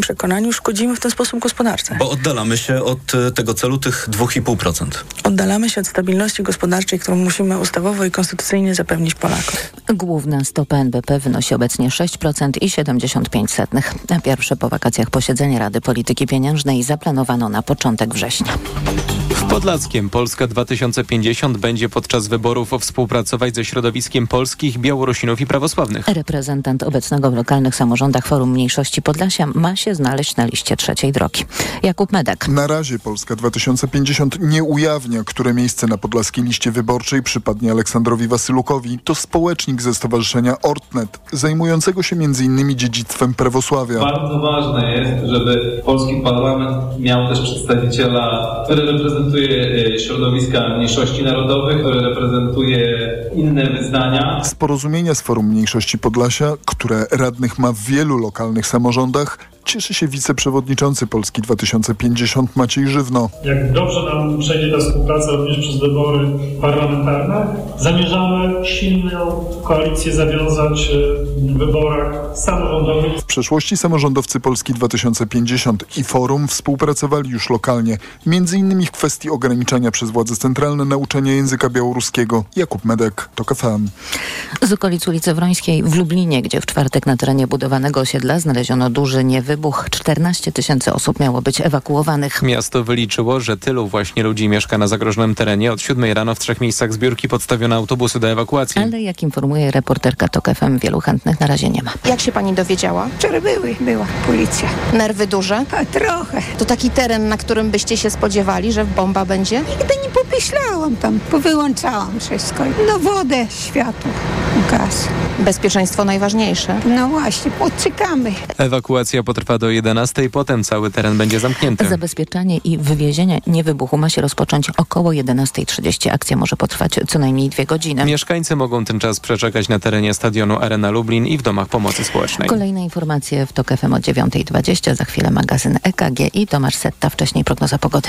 przekonaniu szkodzimy w ten sposób gospodarce. Bo oddalamy się od e, tego celu tych 2,5%. Oddalamy się od stabilności gospodarczej, którą musimy ustawowo i konstytucyjnie zapewnić Polakom. Główna stopa NBP wynosi obecnie 6% i 75 A pierwsze po wakacjach posiedzenie Rady Polityki Pieniężnej zaplanowano na początek września. Podlaskiem Polska 2050 będzie podczas wyborów współpracować ze środowiskiem polskich Białorusinów i prawosławnych. Reprezentant obecnego w lokalnych samorządach Forum Mniejszości Podlasia ma się znaleźć na liście trzeciej drogi. Jakub Medek. Na razie Polska 2050 nie ujawnia, które miejsce na podlaskiej liście wyborczej przypadnie Aleksandrowi Wasylukowi. To społecznik ze stowarzyszenia Ortnet, zajmującego się m.in. dziedzictwem prawosławia. Bardzo ważne jest, żeby polski parlament miał też przedstawiciela, który reprezentuje środowiska mniejszości narodowych, reprezentuje inne wyznania. Z porozumienia z Forum Mniejszości Podlasia, które radnych ma w wielu lokalnych samorządach, cieszy się wiceprzewodniczący Polski 2050 Maciej Żywno. Jak dobrze nam przejdzie ta współpraca również przez wybory parlamentarne, zamierzamy silną koalicję zawiązać w wyborach samorządowych. W przeszłości samorządowcy Polski 2050 i Forum współpracowali już lokalnie, między innymi w kwestii ograniczania przez władze centralne nauczania języka białoruskiego. Jakub Medek, TOK FM. Z okolic ulicy Wrońskiej w Lublinie, gdzie w czwartek na terenie budowanego osiedla znaleziono duży niewybuch, 14 tysięcy osób miało być ewakuowanych. Miasto wyliczyło, że tylu właśnie ludzi mieszka na zagrożonym terenie. Od 7 rano w trzech miejscach zbiórki podstawiono autobusy do ewakuacji. Ale jak informuje reporterka TOK FM, wielu chętnych na razie nie ma. Jak się pani dowiedziała? Wczoraj były, była policja. Nerwy duże? A trochę. To taki teren, na którym byście się spodziewali, że bomba będzie? Nigdy nie pomyślałam tam, powyłączałam wszystko. No wodę, światło, gaz. Bezpieczeństwo najważniejsze. No właśnie, odczekamy. Ewakuacja potrwa do 11, potem cały teren będzie zamknięty. Zabezpieczanie i wywiezienie niewybuchu ma się rozpocząć około 11.30. Akcja może potrwać co najmniej dwie godziny. Mieszkańcy mogą ten czas przeczekać na terenie stadionu Arena Lublin i w domach pomocy społecznej. Kolejne informacje w TOK FM o 9.20. Za chwilę magazyn EKG i Tomasz Setta. Wcześniej prognoza pogody.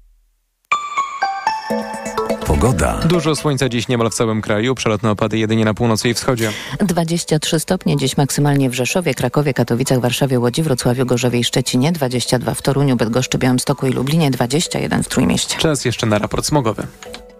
Pogoda. Dużo słońca dziś niemal w całym kraju. Przelotne opady jedynie na północy i wschodzie. 23 stopnie dziś maksymalnie w Rzeszowie, Krakowie, Katowicach, Warszawie, Łodzi, Wrocławiu, Gorzowie i Szczecinie. 22 w Toruniu, Bydgoszczy, Białymstoku i Lublinie. 21 w Trójmieście. Czas jeszcze na raport smogowy.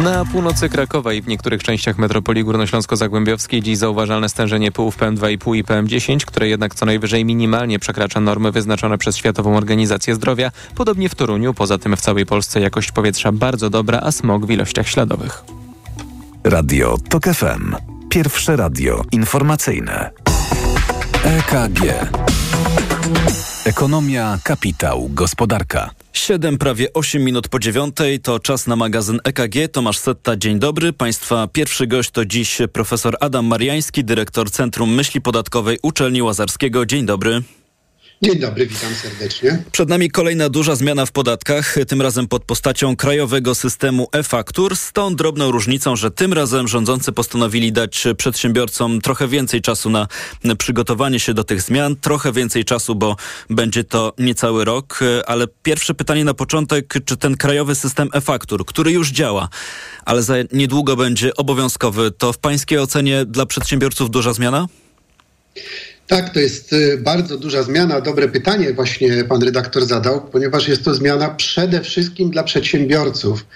Na północy Krakowa i w niektórych częściach metropolii górnośląsko-zagłębiowskiej dziś zauważalne stężenie pyłów PM2,5 i PM10, które jednak co najwyżej minimalnie przekracza normy wyznaczone przez Światową Organizację Zdrowia. Podobnie w Toruniu, poza tym w całej Polsce jakość powietrza bardzo dobra, a smog w ilościach śladowych. Radio TOK FM. Pierwsze radio informacyjne. EKG. Ekonomia, kapitał, gospodarka. 7, prawie 8 minut po dziewiątej to czas na magazyn EKG. Tomasz Setta, dzień dobry. Państwa pierwszy gość to dziś profesor Adam Mariański, dyrektor Centrum Myśli Podatkowej Uczelni Łazarskiego. Dzień dobry. Dzień dobry, witam serdecznie. Przed nami kolejna duża zmiana w podatkach, tym razem pod postacią krajowego systemu e-faktur, z tą drobną różnicą, że tym razem rządzący postanowili dać przedsiębiorcom trochę więcej czasu na przygotowanie się do tych zmian, trochę więcej czasu, bo będzie to niecały rok, ale pierwsze pytanie na początek, czy ten krajowy system e-faktur, który już działa, ale za niedługo będzie obowiązkowy, to w pańskiej ocenie dla przedsiębiorców duża zmiana? Tak, to jest bardzo duża zmiana. Dobre pytanie właśnie pan redaktor zadał, ponieważ jest to zmiana przede wszystkim dla przedsiębiorców.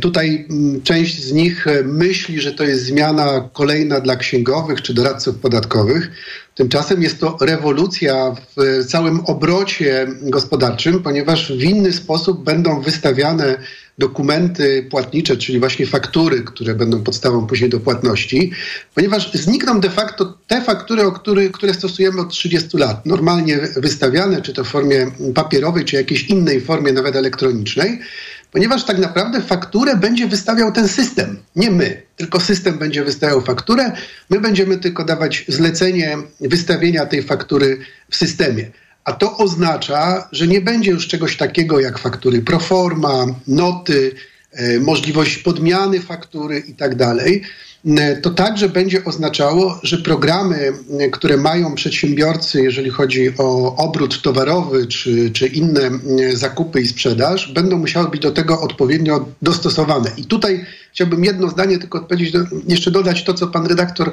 Tutaj część z nich myśli, że to jest zmiana kolejna dla księgowych czy doradców podatkowych. Tymczasem jest to rewolucja w całym obrocie gospodarczym, ponieważ w inny sposób będą wystawiane dokumenty płatnicze, czyli właśnie faktury, które będą podstawą później do płatności, ponieważ znikną de facto te faktury, o który, które stosujemy od 30 lat, normalnie wystawiane, czy to w formie papierowej, czy jakiejś innej formie, nawet elektronicznej, ponieważ tak naprawdę fakturę będzie wystawiał ten system, nie my, tylko system będzie wystawiał fakturę, my będziemy tylko dawać zlecenie wystawienia tej faktury w systemie. A to oznacza, że nie będzie już czegoś takiego jak faktury proforma, noty, e, możliwość podmiany faktury i tak to także będzie oznaczało, że programy, e, które mają przedsiębiorcy, jeżeli chodzi o obrót towarowy czy, czy inne zakupy i sprzedaż, będą musiały być do tego odpowiednio dostosowane. I tutaj chciałbym jedno zdanie tylko odpowiedzieć, jeszcze dodać to, co pan redaktor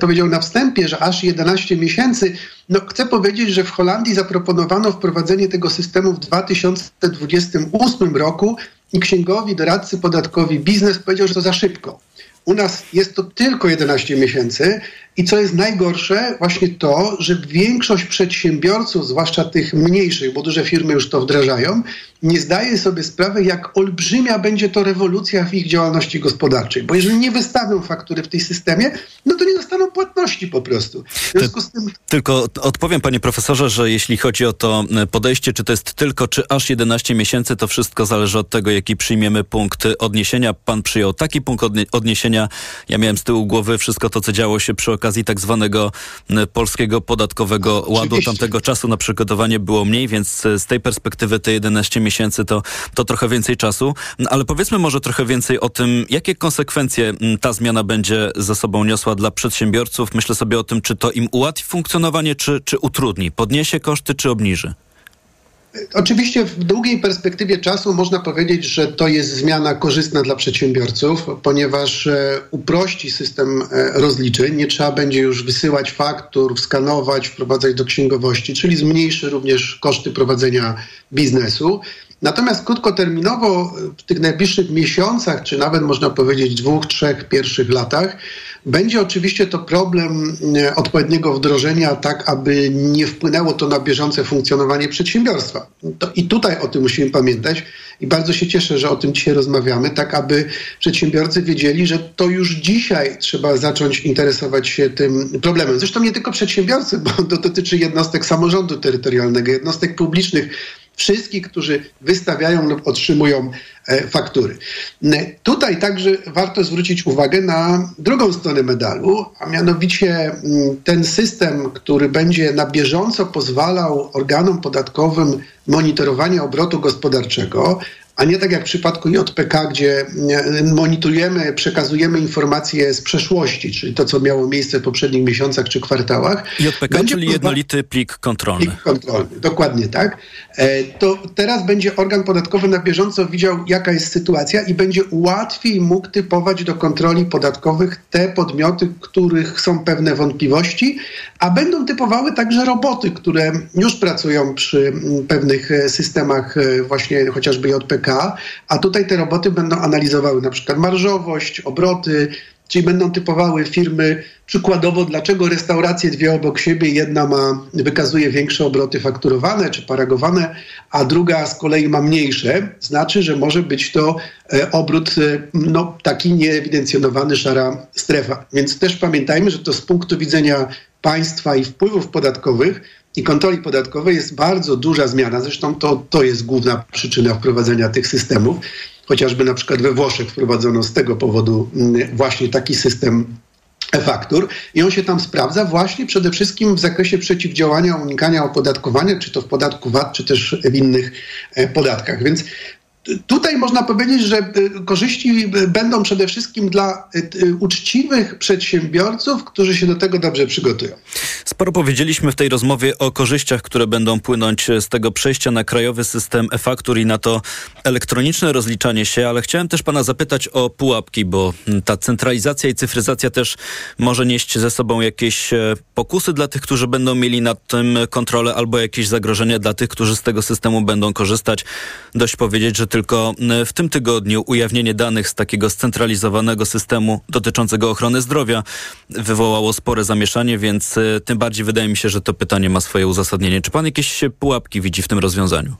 powiedział na wstępie, że aż 11 miesięcy. No, chcę powiedzieć, że w Holandii zaproponowano wprowadzenie tego systemu w 2028 roku i księgowi, doradcy podatkowi, biznes powiedział, że to za szybko. U nas jest to tylko 11 miesięcy i co jest najgorsze, właśnie to, że większość przedsiębiorców, zwłaszcza tych mniejszych, bo duże firmy już to wdrażają, nie zdaje sobie sprawy, jak olbrzymia będzie to rewolucja w ich działalności gospodarczej. Bo jeżeli nie wystawią faktury w tej systemie, no to nie dostaną płatności po prostu. W związku z tym... Tylko odpowiem panie profesorze, że jeśli chodzi o to e, podejście, czy to jest tylko, czy aż 11 miesięcy, to wszystko zależy od tego, jaki przyjmiemy punkt odniesienia. Pan przyjął taki punkt odniesienia. Ja miałem z tyłu głowy wszystko to, co działo się przy okazji tak zwanego polskiego podatkowego ładu. Oczywiście. Tamtego czasu na przygotowanie było mniej, więc z tej perspektywy te 11 miesięcy to, to trochę więcej czasu. Ale powiedzmy może trochę więcej o tym, jakie konsekwencje ta zmiana będzie ze sobą niosła dla przedsiębiorców. Myślę sobie o tym, czy to im ułatwi funkcjonowanie, czy, czy utrudni. Podniesie koszty, czy obniży? Oczywiście w długiej perspektywie czasu można powiedzieć, że to jest zmiana korzystna dla przedsiębiorców, ponieważ e, uprości system e, rozliczeń. Nie trzeba będzie już wysyłać faktur, skanować, wprowadzać do księgowości, czyli zmniejszy również koszty prowadzenia biznesu. Natomiast krótkoterminowo w tych najbliższych miesiącach, czy nawet można powiedzieć dwóch, trzech pierwszych latach, będzie oczywiście to problem e, odpowiedniego wdrożenia, tak aby nie wpłynęło to na bieżące funkcjonowanie przedsiębiorstwa. To I tutaj o tym musimy pamiętać i bardzo się cieszę, że o tym dzisiaj rozmawiamy, tak aby przedsiębiorcy wiedzieli, że to już dzisiaj trzeba zacząć interesować się tym problemem. Zresztą nie tylko przedsiębiorcy, bo to dotyczy jednostek samorządu terytorialnego, jednostek publicznych, wszystkich, którzy wystawiają lub otrzymują e, faktury. Tutaj także warto zwrócić uwagę na drugą stronę medalu, a mianowicie ten system, który będzie na bieżąco pozwalał organom podatkowym monitorowania obrotu gospodarczego, a nie tak jak w przypadku JPK, gdzie e, monitorujemy, przekazujemy informacje z przeszłości, czyli to, co miało miejsce w poprzednich miesiącach czy kwartałach. JPK, będzie czyli jednolity plik kontrolny. Plik kontrolny, dokładnie tak. E, to teraz będzie organ podatkowy na bieżąco widział, jaka jest sytuacja i będzie łatwiej mógł typować do kontroli podatkowych te podmioty, których są pewne wątpliwości, a będą typowały także roboty, które już pracują przy pewnych e, systemach właśnie chociażby JPK a tutaj te roboty będą analizowały na przykład marżowość, obroty, czyli będą typowały firmy przykładowo, dlaczego restauracje dwie obok siebie, jedna ma, wykazuje większe obroty fakturowane czy paragowane, a druga z kolei ma mniejsze, znaczy, że może być to e, obrót e, no, taki nieewidencjonowany, szara strefa. Więc też pamiętajmy, że to z punktu widzenia państwa i wpływów podatkowych i kontroli podatkowej jest bardzo duża zmiana. Zresztą to, to jest główna przyczyna wprowadzenia tych systemów. Chociażby na przykład we Włoszech wprowadzono z tego powodu mm, właśnie taki system e-faktur i on się tam sprawdza właśnie przede wszystkim w zakresie przeciwdziałania, unikania opodatkowania, czy to w podatku VAT, czy też w innych e, podatkach. Więc Tutaj można powiedzieć, że y, korzyści y, będą przede wszystkim dla y, uczciwych przedsiębiorców, którzy się do tego dobrze przygotują. Sporo powiedzieliśmy w tej rozmowie o korzyściach, które będą płynąć z tego przejścia na krajowy system e-faktur i na to elektroniczne rozliczanie się, ale chciałem też pana zapytać o pułapki, bo ta centralizacja i cyfryzacja też może nieść ze sobą jakieś e, pokusy dla tych, którzy będą mieli nad tym kontrolę, albo jakieś zagrożenia dla tych, którzy z tego systemu będą korzystać. Dość powiedzieć, że tylko w tym tygodniu ujawnienie danych z takiego scentralizowanego systemu dotyczącego ochrony zdrowia wywołało spore zamieszanie, więc tym bardziej wydaje mi się, że to pytanie ma swoje uzasadnienie. Czy pan jakieś pułapki widzi w tym rozwiązaniu?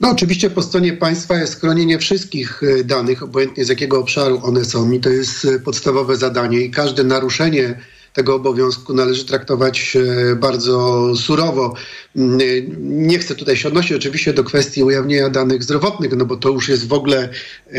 No oczywiście po stronie państwa jest chronienie wszystkich danych, obojętnie z jakiego obszaru one są i to jest podstawowe zadanie i każde naruszenie tego obowiązku należy traktować bardzo surowo. Nie chcę tutaj się odnosić oczywiście do kwestii ujawnienia danych zdrowotnych, no bo to już jest w ogóle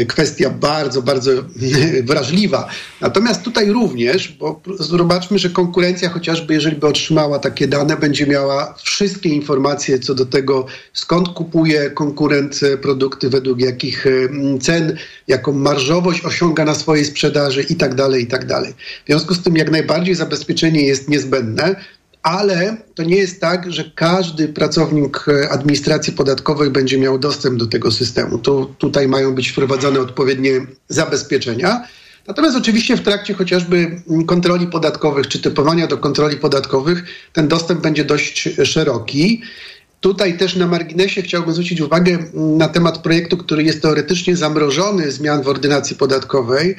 kwestia bardzo, bardzo wrażliwa. Natomiast tutaj również, bo zobaczmy, że konkurencja chociażby jeżeli by otrzymała takie dane, będzie miała wszystkie informacje co do tego, skąd kupuje konkurent produkty, według jakich cen, jaką marżowość osiąga na swojej sprzedaży i tak dalej, i tak dalej. W związku z tym jak najbardziej zabezpieczenie jest niezbędne, ale to nie jest tak, że każdy pracownik administracji podatkowej będzie miał dostęp do tego systemu. Tu, tutaj mają być wprowadzone odpowiednie zabezpieczenia. Natomiast oczywiście w trakcie chociażby kontroli podatkowych czy typowania do kontroli podatkowych ten dostęp będzie dość szeroki. Tutaj też na marginesie chciałbym zwrócić uwagę na temat projektu, który jest teoretycznie zamrożony zmian w ordynacji podatkowej,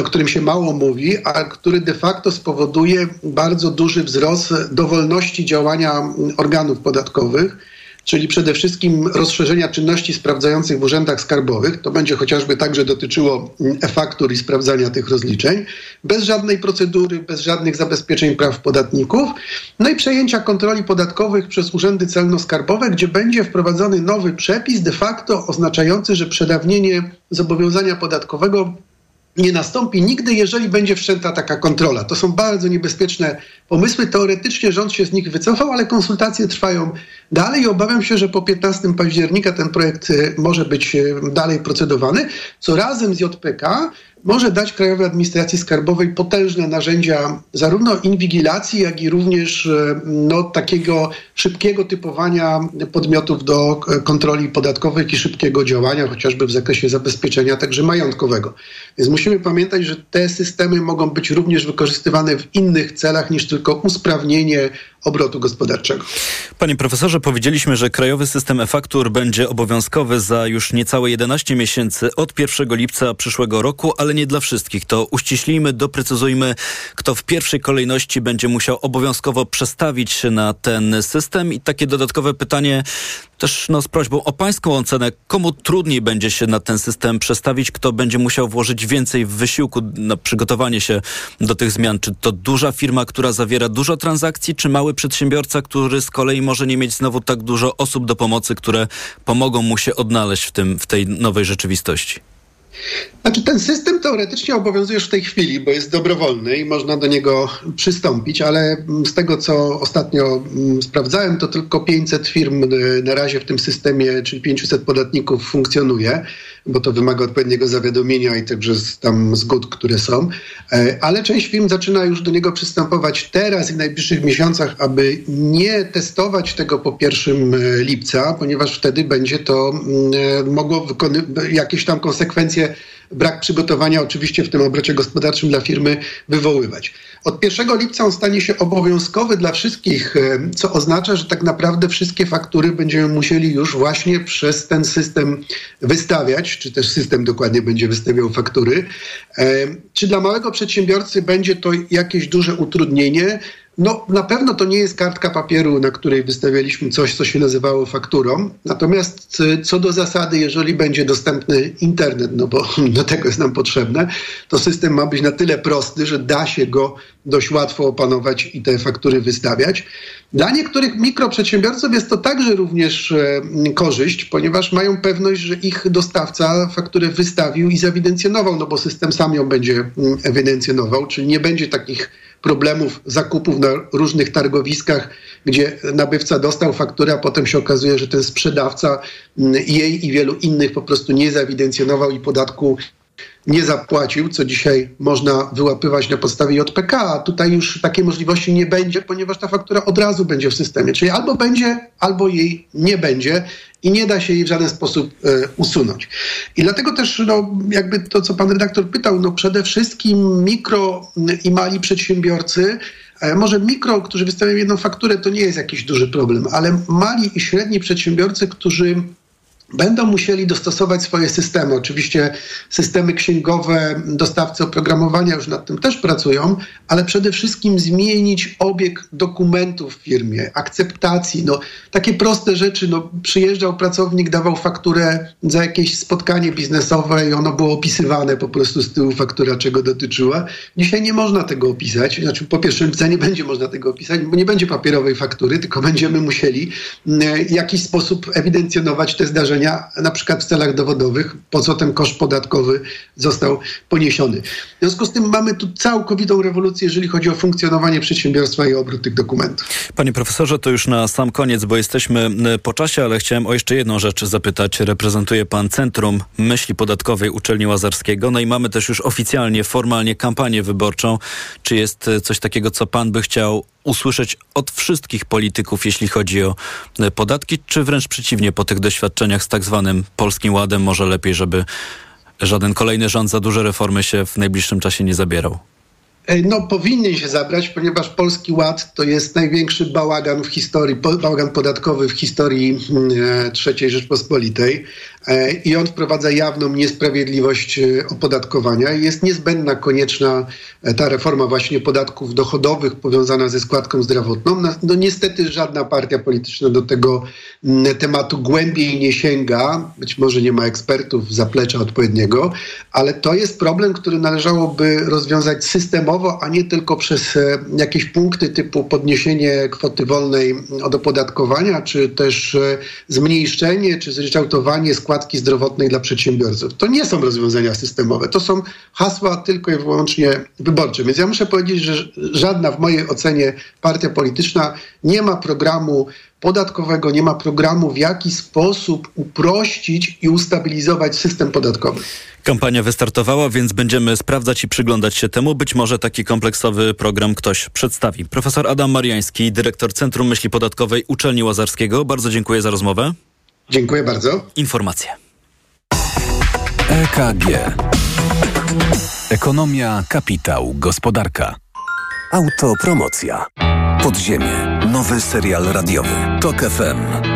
o którym się mało mówi, a który de facto spowoduje bardzo duży wzrost dowolności działania organów podatkowych czyli przede wszystkim rozszerzenia czynności sprawdzających w urzędach skarbowych. To będzie chociażby także dotyczyło e-faktur i sprawdzania tych rozliczeń, bez żadnej procedury, bez żadnych zabezpieczeń praw podatników. No i przejęcia kontroli podatkowych przez urzędy celno-skarbowe, gdzie będzie wprowadzony nowy przepis de facto oznaczający, że przedawnienie zobowiązania podatkowego nie nastąpi nigdy, jeżeli będzie wszczęta taka kontrola. To są bardzo niebezpieczne pomysły. Teoretycznie rząd się z nich wycofał, ale konsultacje trwają dalej i obawiam się, że po 15 października ten projekt może być dalej procedowany, co razem z JPK może dać Krajowej Administracji Skarbowej potężne narzędzia zarówno inwigilacji, jak i również no, takiego szybkiego typowania podmiotów do kontroli podatkowych i szybkiego działania, chociażby w zakresie zabezpieczenia także majątkowego. Więc musimy pamiętać, że te systemy mogą być również wykorzystywane w innych celach niż tylko usprawnienie obrotu gospodarczego. Panie profesorze, powiedzieliśmy, że krajowy system e-faktur będzie obowiązkowy za już niecałe 11 miesięcy od 1 lipca przyszłego roku, ale nie dla wszystkich. To uściślimy, doprecyzujmy, kto w pierwszej kolejności będzie musiał obowiązkowo przestawić się na ten system. I takie dodatkowe pytanie też no, z prośbą o pańską ocenę, komu trudniej będzie się na ten system przestawić, kto będzie musiał włożyć więcej wysiłku na przygotowanie się do tych zmian. Czy to duża firma, która zawiera dużo transakcji, czy mały przedsiębiorca, który z kolei może nie mieć znowu tak dużo osób do pomocy, które pomogą mu się odnaleźć w, tym, w tej nowej rzeczywistości? Znaczy ten system teoretycznie obowiązuje już w tej chwili, bo jest dobrowolny i można do niego przystąpić, ale z tego co ostatnio sprawdzałem, to tylko 500 firm na razie w tym systemie, czyli 500 podatników funkcjonuje, bo to wymaga odpowiedniego zawiadomienia i także tam zgód, które są. Ale część firm zaczyna już do niego przystępować teraz i w najbliższych miesiącach, aby nie testować tego po 1 lipca, ponieważ wtedy będzie to mogło jakieś tam konsekwencje brak przygotowania oczywiście w tym obrocie gospodarczym dla firmy wywoływać. Od 1 lipca on stanie się obowiązkowy dla wszystkich, co oznacza, że tak naprawdę wszystkie faktury będziemy musieli już właśnie przez ten system wystawiać, czy też system dokładnie będzie wystawiał faktury. Czy dla małego przedsiębiorcy będzie to jakieś duże utrudnienie? No, na pewno to nie jest kartka papieru, na której wystawialiśmy coś, co się nazywało fakturą. Natomiast co do zasady, jeżeli będzie dostępny internet, no bo do tego jest nam potrzebne, to system ma być na tyle prosty, że da się go dość łatwo opanować i te faktury wystawiać. Dla niektórych mikroprzedsiębiorców jest to także również e, korzyść, ponieważ mają pewność, że ich dostawca fakturę wystawił i zewidencjonował, no bo system sam ją będzie ewidencjonował, czyli nie będzie takich problemów zakupów na różnych targowiskach, gdzie nabywca dostał fakturę, a potem się okazuje, że ten sprzedawca jej i wielu innych po prostu nie zewidencjonował i podatku nie zapłacił, co dzisiaj można wyłapywać na podstawie JPK, tutaj już takiej możliwości nie będzie, ponieważ ta faktura od razu będzie w systemie. Czyli albo będzie, albo jej nie będzie i nie da się jej w żaden sposób e, usunąć. I dlatego też, no, jakby to, co pan redaktor pytał, no przede wszystkim mikro i mali przedsiębiorcy, e, może mikro, którzy wystawiają jedną fakturę, to nie jest jakiś duży problem, ale mali i średni przedsiębiorcy, którzy będą musieli dostosować swoje systemy. Oczywiście systemy księgowe, dostawcy oprogramowania już nad tym też pracują, ale przede wszystkim zmienić obieg dokumentów w firmie, akceptacji. No, takie proste rzeczy. No, przyjeżdżał pracownik, dawał fakturę za jakieś spotkanie biznesowe i ono było opisywane po prostu z tyłu faktura, czego dotyczyła. Dzisiaj nie można tego opisać. Znaczy, po pierwszym cenie nie będzie można tego opisać, bo nie będzie papierowej faktury, tylko będziemy musieli w jakiś sposób ewidencjonować te zdarzenia na przykład w celach dowodowych, po co ten koszt podatkowy został poniesiony. W związku z tym mamy tu całkowitą rewolucję, jeżeli chodzi o funkcjonowanie przedsiębiorstwa i obrót tych dokumentów. Panie profesorze, to już na sam koniec, bo jesteśmy po czasie, ale chciałem o jeszcze jedną rzecz zapytać. Reprezentuje pan Centrum Myśli Podatkowej Uczelni Łazarskiego, no i mamy też już oficjalnie, formalnie kampanię wyborczą. Czy jest coś takiego, co pan by chciał usłyszeć od wszystkich polityków, jeśli chodzi o e, podatki, czy wręcz przeciwnie, po tych doświadczeniach z tak zwanym Polskim Ładem, może lepiej, żeby żaden kolejny rząd za duże reformy się w najbliższym czasie nie zabierał? E, no, powinien się zabrać, ponieważ Polski Ład to jest największy bałagan w historii, bałagan podatkowy w historii mm, e, III Rzeczpospolitej. E, i on wprowadza jawną niesprawiedliwość e, opodatkowania. Jest niezbędna, konieczna e, ta reforma właśnie podatków dochodowych powiązana ze składką zdrowotną. No, no niestety żadna partia polityczna do tego tematu głębiej nie sięga. Być może nie ma ekspertów zaplecza odpowiedniego, ale to jest problem, który należałoby rozwiązać systemowo, a nie tylko przez jakieś punkty typu podniesienie kwoty wolnej od opodatkowania, czy też zmniejszenie, czy zryczałtowanie składki składki zdrowotnej dla przedsiębiorców. To nie są rozwiązania systemowe, to są hasła tylko i wyłącznie wyborcze. Więc ja muszę powiedzieć, że żadna w mojej ocenie partia polityczna nie ma programu podatkowego, nie ma programu, w jaki sposób uprościć i ustabilizować system podatkowy. Kampania wystartowała, więc będziemy sprawdzać i przyglądać się temu. Być może taki kompleksowy program ktoś przedstawi. Profesor Adam Mariański, dyrektor Centrum Myśli Podatkowej Uczelni Łazarskiego. Bardzo dziękuję za rozmowę. Dziękuję bardzo. Informacje. EKG. Ekonomia, kapitał, gospodarka. Autopromocja. Podziemie. Nowy serial radiowy. Tok FM.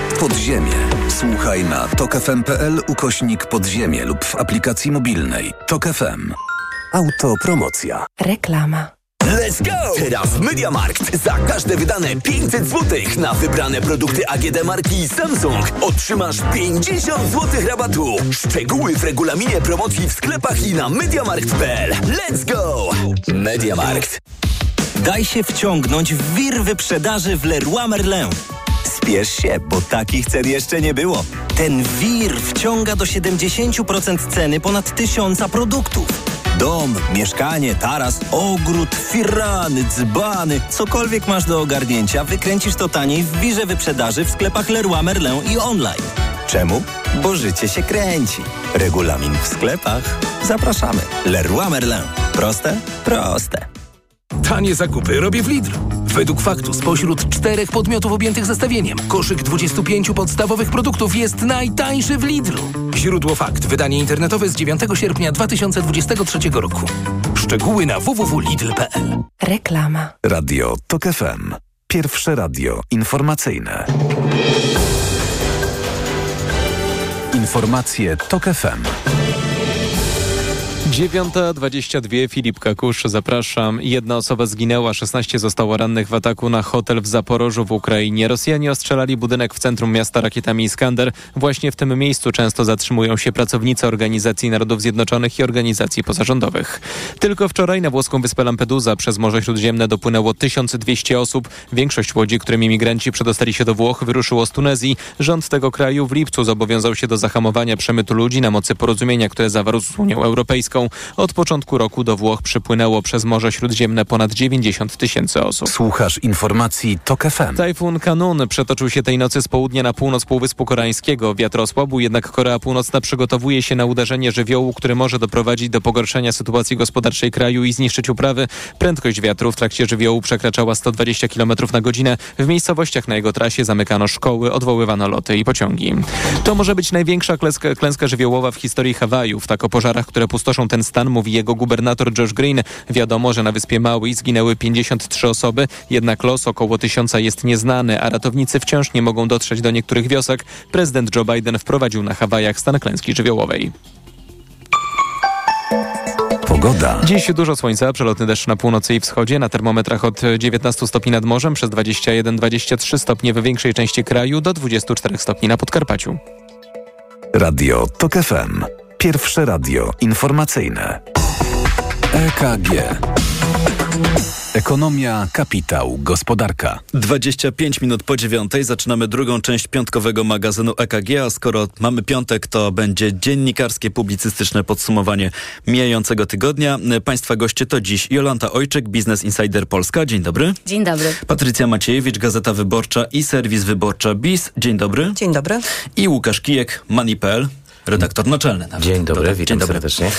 Podziemie. Słuchaj na tokefm.pl ukośnik podziemie lub w aplikacji mobilnej. Tok FM. Autopromocja. Reklama. Let's go! Teraz Mediamarkt za każde wydane 500 zł na wybrane produkty AGD marki Samsung otrzymasz 50 zł rabatu. Szczegóły w regulaminie promocji w sklepach i na mediamarkt.pl. Let's go! Mediamarkt. Daj się wciągnąć w wir wyprzedaży w Leroy Merlin. Spiesz się, bo takich cen jeszcze nie było. Ten wir wciąga do 70% ceny ponad tysiąca produktów. Dom, mieszkanie, taras, ogród, firany, dzbany, cokolwiek masz do ogarnięcia, wykręcisz to taniej w wirze wyprzedaży w sklepach Leroy Merlin i online. Czemu? Bo życie się kręci. Regulamin w sklepach. Zapraszamy. Leroy Merlin. Proste? Proste. Tanie zakupy robię w Lidlu. Według faktu spośród czterech podmiotów objętych zestawieniem koszyk 25 podstawowych produktów jest najtańszy w Lidlu. Źródło fakt. Wydanie internetowe z 9 sierpnia 2023 roku. Szczegóły na www.lidl.pl Reklama. Radio TOK FM. Pierwsze radio informacyjne. Informacje TOK FM. 9.22 Filip Kakusz, zapraszam. Jedna osoba zginęła, 16 zostało rannych w ataku na hotel w Zaporożu w Ukrainie. Rosjanie ostrzelali budynek w centrum miasta rakietami Iskander. Właśnie w tym miejscu często zatrzymują się pracownicy Organizacji Narodów Zjednoczonych i organizacji pozarządowych. Tylko wczoraj na włoską wyspę Lampedusa przez Morze Śródziemne dopłynęło 1200 osób. Większość łodzi, którymi migranci przedostali się do Włoch, wyruszyło z Tunezji. Rząd tego kraju w lipcu zobowiązał się do zahamowania przemytu ludzi na mocy porozumienia, które zawarł z Unią Europejską. Od początku roku do Włoch przypłynęło przez Morze Śródziemne ponad 90 tysięcy osób. Słuchasz informacji TOK FM. Tajfun Kanun przetoczył się tej nocy z południa na północ Półwyspu Koreańskiego. Wiatr osłabł, jednak Korea Północna przygotowuje się na uderzenie żywiołu, który może doprowadzić do pogorszenia sytuacji gospodarczej kraju i zniszczyć uprawy. Prędkość wiatru w trakcie żywiołu przekraczała 120 km na godzinę. W miejscowościach na jego trasie zamykano szkoły, odwoływano loty i pociągi. To może być największa klęska, klęska żywiołowa w historii Hawajów. Tak o pożarach, które pustoszą ten stan, mówi jego gubernator Josh Green. Wiadomo, że na wyspie Maui zginęły 53 osoby, jednak los około tysiąca jest nieznany, a ratownicy wciąż nie mogą dotrzeć do niektórych wiosek. Prezydent Joe Biden wprowadził na Hawajach stan klęski żywiołowej. Pogoda. Dziś dużo słońca, przelotny deszcz na północy i wschodzie, na termometrach od 19 stopni nad morzem, przez 21-23 stopnie w większej części kraju, do 24 stopni na Podkarpaciu. Radio TOK FM. Pierwsze radio informacyjne. EKG. Ekonomia, kapitał, gospodarka. 25 minut po dziewiątej zaczynamy drugą część piątkowego magazynu EKG, a skoro mamy piątek, to będzie dziennikarskie, publicystyczne podsumowanie mijającego tygodnia. Państwa goście to dziś Jolanta Ojczyk, Business Insider Polska. Dzień dobry. Dzień dobry. Patrycja Maciejewicz, Gazeta Wyborcza i serwis Wyborcza BIS. Dzień dobry. Dzień dobry. I Łukasz Kijek, Money.pl, redaktor naczelny. Nawet. Dzień dobry, Dodam. witam Dzień dobry. serdecznie.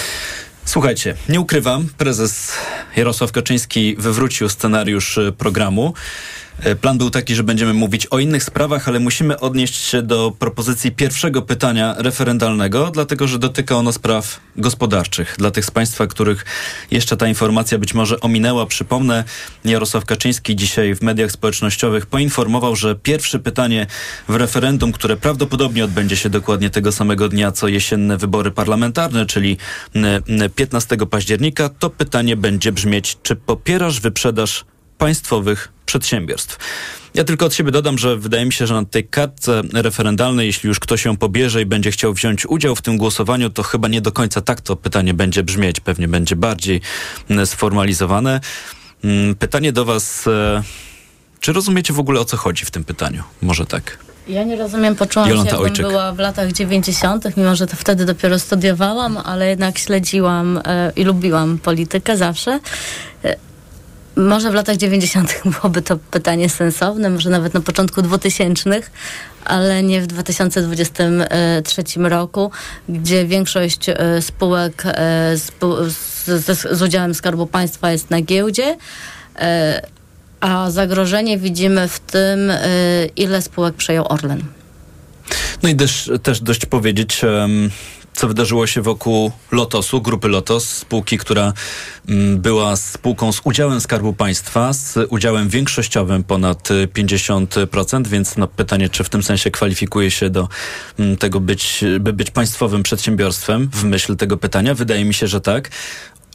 Słuchajcie, nie ukrywam, prezes Jarosław Kaczyński wywrócił scenariusz y, programu. Y, Plan był taki, że będziemy mówić o innych sprawach, ale musimy odnieść się do propozycji pierwszego pytania referendalnego, dlatego że dotyka ono spraw gospodarczych. Dla tych z Państwa, których jeszcze ta informacja być może ominęła, przypomnę, Jarosław Kaczyński dzisiaj w mediach społecznościowych poinformował, że pierwsze pytanie w referendum, które prawdopodobnie odbędzie się dokładnie tego samego dnia, co jesienne wybory parlamentarne, czyli n- n- 15 października, to pytanie będzie brzmieć, czy popierasz wyprzedaż państwowych przedsiębiorstw. Ja tylko od siebie dodam, że wydaje mi się, że na tej kartce referendalnej, jeśli już ktoś ją pobierze i będzie chciał wziąć udział w tym głosowaniu, to chyba nie do końca tak to pytanie będzie brzmieć. Pewnie będzie bardziej mm, sformalizowane. Mm, Pytanie do Was. e, Czy rozumiecie w ogóle o co chodzi w tym pytaniu? Może tak. Ja nie rozumiem, poczułam Jolanta się, jakbym Ojczyk. była w latach 90., mimo że to wtedy dopiero studiowałam, ale jednak śledziłam e, i lubiłam politykę zawsze. E, może w latach 90. byłoby to pytanie sensowne, może nawet na początku 2000, ale nie w 2023 roku, gdzie większość e, spółek e, z, udziałem Skarbu Państwa jest na giełdzie. E, a zagrożenie widzimy w tym, e, ile spółek przejął Orlen. No i też, też dość powiedzieć, co wydarzyło się wokół Lotosu, grupy Lotos, spółki, która mm, była spółką z udziałem Skarbu Państwa, z udziałem większościowym ponad y, 50%, więc no, pytanie, czy w tym sensie kwalifikuje się do mm, tego być, by być państwowym przedsiębiorstwem w myśl tego pytania? Wydaje mi się, że tak.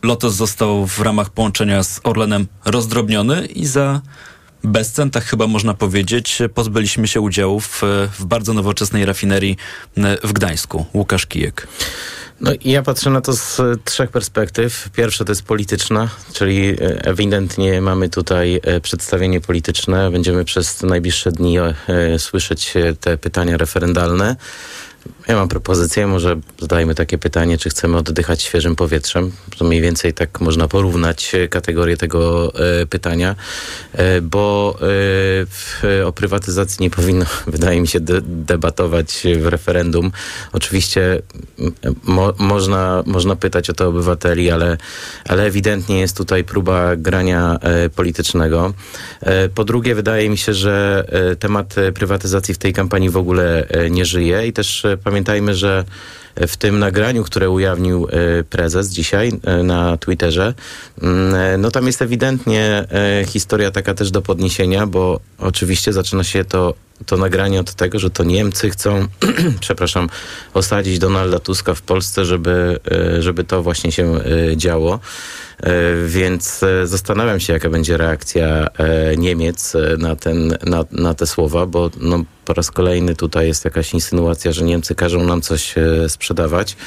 Lotos został w ramach połączenia z Orlenem rozdrobniony i za bezcen, tak chyba można powiedzieć, pozbyliśmy się udziału w, w bardzo nowoczesnej rafinerii e, w Gdańsku. Łukasz Kijek. No ja patrzę na to z e, trzech perspektyw. Pierwsza to jest polityczna, czyli e, ewidentnie mamy tutaj e, przedstawienie polityczne. Będziemy przez najbliższe dni e, słyszeć e, te pytania referendalne. Ja mam propozycję, może zadajmy takie pytanie, czy chcemy oddychać świeżym powietrzem. To mniej więcej tak można porównać e, kategorię tego e, pytania, e, bo e, w, o prywatyzacji nie powinno, wydaje mi się, de, debatować w referendum. Oczywiście mo, można, można pytać o to obywateli, ale, ale ewidentnie jest tutaj próba grania e, politycznego. E, po drugie, wydaje mi się, że temat prywatyzacji w tej kampanii w ogóle nie żyje i też pamiętajmy, że w tym nagraniu, które ujawnił e, prezes dzisiaj e, na Twitterze, mm, e, no tam jest ewidentnie historia taka też do podniesienia, bo oczywiście zaczyna się to, to nagranie od tego, że to Niemcy chcą, przepraszam, osadzić Donalda Tuska w Polsce, żeby, e, żeby to właśnie się e, działo. E, Więc zastanawiam się, jaka będzie reakcja Niemiec na, ten, na, na te słowa, bo no, po raz kolejny tutaj jest jakaś insynuacja, że Niemcy każą nam coś sprzedawać.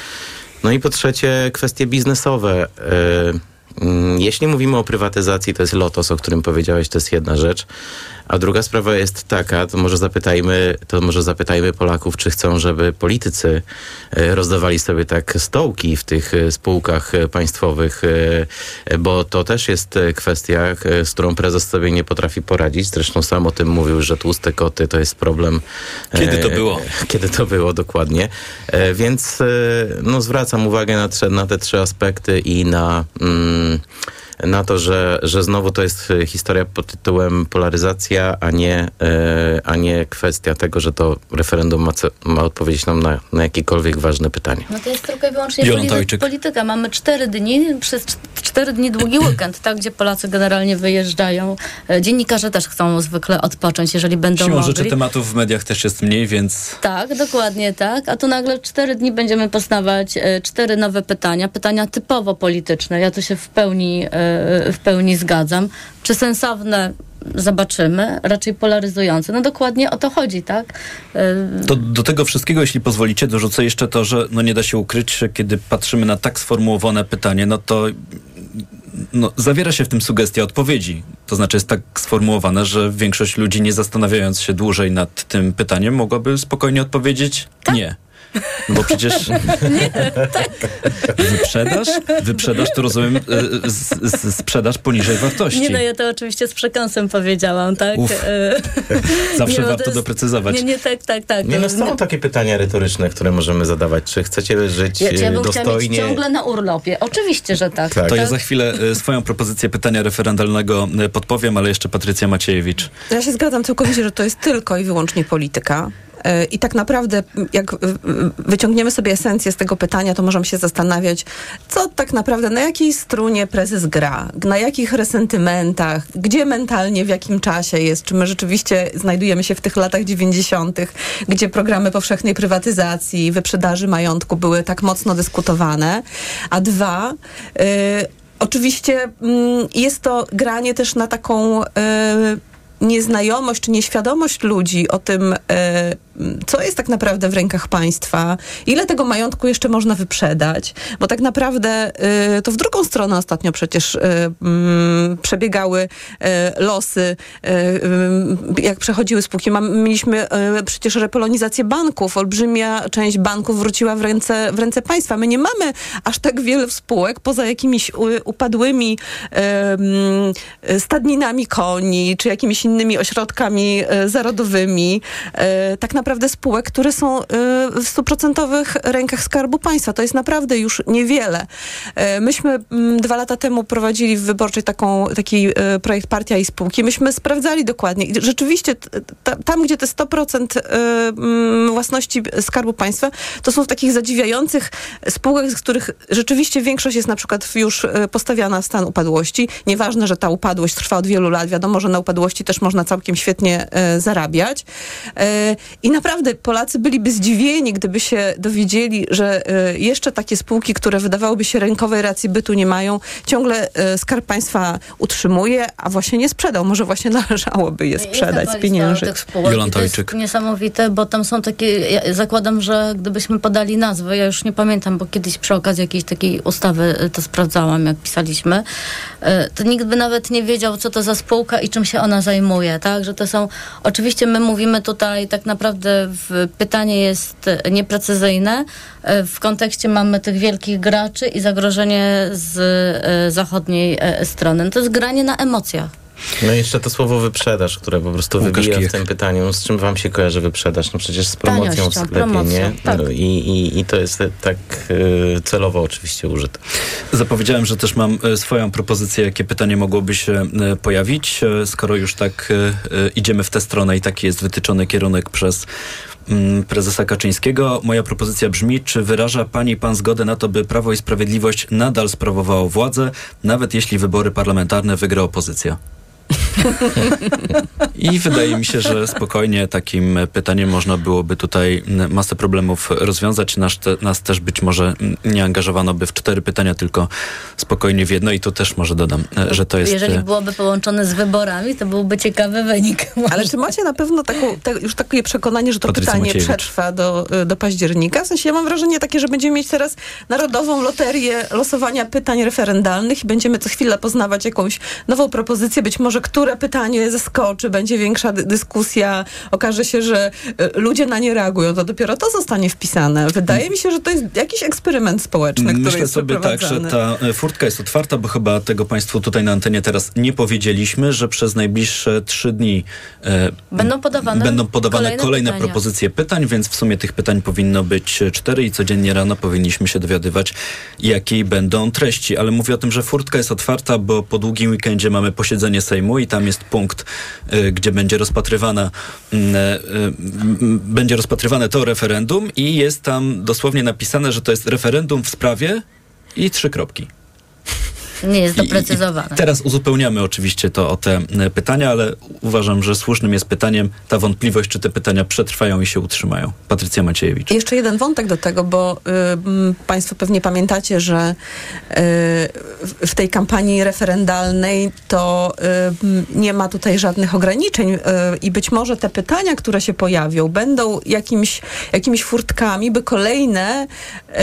No i po trzecie, kwestie biznesowe. Mm, Jeśli mówimy o prywatyzacji, to jest Lotos, o którym powiedziałeś, to jest jedna rzecz, A druga sprawa jest taka, to może zapytajmy, to może zapytajmy Polaków, czy chcą, żeby politycy e, rozdawali sobie tak stołki w tych e, spółkach e, państwowych, bo to też jest kwestia, z którą prezes sobie nie potrafi poradzić. Zresztą sam o tym mówił, że tłuste koty to jest problem. Kiedy to było? Kiedy to było, dokładnie. Więc no, zwracam uwagę na te trzy aspekty i na, mm, na to, że, że znowu to jest e, historia pod tytułem polaryzacja, a nie, e, a nie kwestia tego, że to referendum ma, ma odpowiedzieć nam na, na jakiekolwiek ważne pytanie. No to jest tylko i wyłącznie polityka. Mamy cztery dni, przez cztery dni długi weekend, tak, gdzie Polacy generalnie wyjeżdżają. E, Dziennikarze też chcą zwykle odpocząć, jeżeli będą Siłą mogli. rzeczy tematów w mediach też jest mniej, więc Tak, dokładnie tak. A tu nagle cztery dni będziemy poznawać e, cztery nowe pytania, pytania typowo polityczne. Ja tu się w pełni, e, w pełni zgadzam. Czy sensowne? Zobaczymy, raczej polaryzujące. No dokładnie o to chodzi, tak? E, To do tego wszystkiego, jeśli pozwolicie, dorzucę jeszcze to, że no nie da się ukryć, kiedy patrzymy na tak sformułowane pytanie, no to no, zawiera się w tym sugestia odpowiedzi. To znaczy jest tak sformułowane, że większość ludzi, nie zastanawiając się dłużej nad tym pytaniem, mogłaby spokojnie odpowiedzieć nie. No bo przecież wyprzedaż? Wyprzedaż to rozumiem e, z, z, sprzedaż poniżej wartości. Nie, no ja to oczywiście z przekąsem powiedziałam, tak? Uf. E, Zawsze nie, no, warto to jest- doprecyzować. Nie, nie, tak, tak, tak. Nie, no są takie pytania retoryczne, które możemy zadawać. Czy chcecie żyć Ja, ja e, bym chciała mieć dostojnie? ciągle na urlopie. Oczywiście, że tak. To ja za chwilę e, swoją propozycję pytania referendalnego e, podpowiem, ale jeszcze Patrycja Maciejewicz. Ja się zgadzam całkowicie, że to jest tylko i wyłącznie polityka. I tak naprawdę, jak y, y, wyciągniemy sobie esencję z tego pytania, to możemy się zastanawiać, co tak naprawdę, na jakiej strunie prezes gra, na jakich resentymentach, gdzie mentalnie, w jakim czasie jest, czy my rzeczywiście znajdujemy się w tych latach 90., gdzie programy powszechnej prywatyzacji, wyprzedaży majątku były tak mocno dyskutowane. A dwa, y, oczywiście mm, jest to granie też na taką. y, nieznajomość czy nieświadomość ludzi o tym, e, co jest tak naprawdę w rękach państwa, ile tego majątku jeszcze można wyprzedać, bo tak naprawdę e, to w drugą stronę ostatnio przecież e, mm, przebiegały e, losy, e, mm, jak przechodziły spółki. Mam, mieliśmy e, przecież repolonizację banków, olbrzymia część banków wróciła w ręce, w ręce państwa. My nie mamy aż tak wiele spółek, poza jakimiś u, upadłymi stadninami koni, czy jakimiś innymi ośrodkami zarodowymi, tak naprawdę spółek, które są e, w stuprocentowych rękach Skarbu Państwa. To jest naprawdę już niewiele. E, Myśmy mm, dwa lata temu prowadzili w Wyborczej taką, taki e, projekt Partia i Spółki. Myśmy sprawdzali dokładnie i rzeczywiście tam, gdzie te 100% e, mm, własności Skarbu Państwa, to są w takich zadziwiających spółkach, z których rzeczywiście większość jest na przykład już postawiana w stan upadłości. Nieważne, że ta upadłość trwa od wielu lat. Wiadomo, że na upadłości też można całkiem świetnie zarabiać. I naprawdę Polacy byliby zdziwieni, gdyby się dowiedzieli, że e, jeszcze takie spółki, które wydawałoby się rynkowej racji bytu nie mają, ciągle e, Skarb Państwa utrzymuje, a właśnie nie sprzedał. Może właśnie należałoby je sprzedać, spieniężyć. i to jest niesamowite, bo tam są takie, ja zakładam, że gdybyśmy podali nazwy, ja już nie pamiętam, bo kiedyś przy okazji jakiejś takiej ustawy y, to sprawdzałam, jak pisaliśmy, to nikt by nawet nie wiedział, co to za spółka i czym się ona zajmuje, tak, że to są, oczywiście my mówimy tutaj, tak naprawdę w, pytanie jest nieprecyzyjne, y, w kontekście mamy tych wielkich graczy i zagrożenie z y, zachodniej y, strony. No to jest granie na emocjach. No i jeszcze to słowo wyprzedaż, które po prostu Łukasz wybija w tym pytaniu. Z czym wam się kojarzy wyprzedaż? No przecież z promocją Taniością, w sklepie, promocją, nie? tak. No I, i, I to jest tak e, celowo oczywiście użyte. Zapowiedziałem, że też mam e, swoją propozycję, jakie pytanie mogłoby się e, pojawić. Skoro już tak idziemy w tę stronę i taki jest wytyczony kierunek przez mm, prezesa Kaczyńskiego, moja propozycja brzmi, czy wyraża pani i pan zgodę na to, by Prawo i Sprawiedliwość nadal sprawowało władzę, nawet jeśli wybory parlamentarne wygra opozycja? I wydaje mi się, że spokojnie takim pytaniem można byłoby tutaj masę problemów rozwiązać. Nas, te, nas też być może nie angażowano by w cztery pytania, tylko spokojnie w jedno i tu też może dodam, e, że to jest... Jeżeli e, byłoby połączone z wyborami, to byłby ciekawy wynik. Ale czy macie na pewno taką, te, już takie przekonanie, że to Patrycja pytanie Maciejewicz. przetrwa do, do października? W sensie ja mam wrażenie takie, że będziemy mieć teraz narodową loterię losowania pytań referendalnych i będziemy co chwilę poznawać jakąś nową propozycję, być może które pytanie zaskoczy, będzie większa dyskusja, okaże się, że e, ludzie na nie reagują, to dopiero to zostanie wpisane. Wydaje mi się, że to jest jakiś eksperyment społeczny, który Myślę jest sobie tak, że ta e, furtka jest otwarta, bo chyba tego Państwu tutaj na antenie teraz nie powiedzieliśmy, że przez najbliższe trzy dni e, będą podawane, będą podawane kolejne, kolejne propozycje pytań, więc w sumie tych pytań powinno być cztery i codziennie rano powinniśmy się dowiadywać, jakiej będą treści. Ale mówię o tym, że furtka jest otwarta, bo po długim weekendzie mamy posiedzenie Sejmu i tam jest punkt, y, gdzie będzie rozpatrywana y, y, będzie rozpatrywane to referendum i jest tam dosłownie napisane, że to jest referendum w sprawie i trzy kropki. Nie jest doprecyzowane. I, I teraz uzupełniamy oczywiście to o te e, pytania, ale uważam, że słusznym jest pytaniem ta wątpliwość, czy te pytania przetrwają i się utrzymają. Patrycja Maciejewicz. Jeszcze jeden wątek do tego, bo y, Państwo pewnie pamiętacie, że y, w tej kampanii referendalnej to y, nie ma tutaj żadnych ograniczeń y, i być może te pytania, które się pojawią, będą jakimś, jakimiś furtkami, by kolejne y,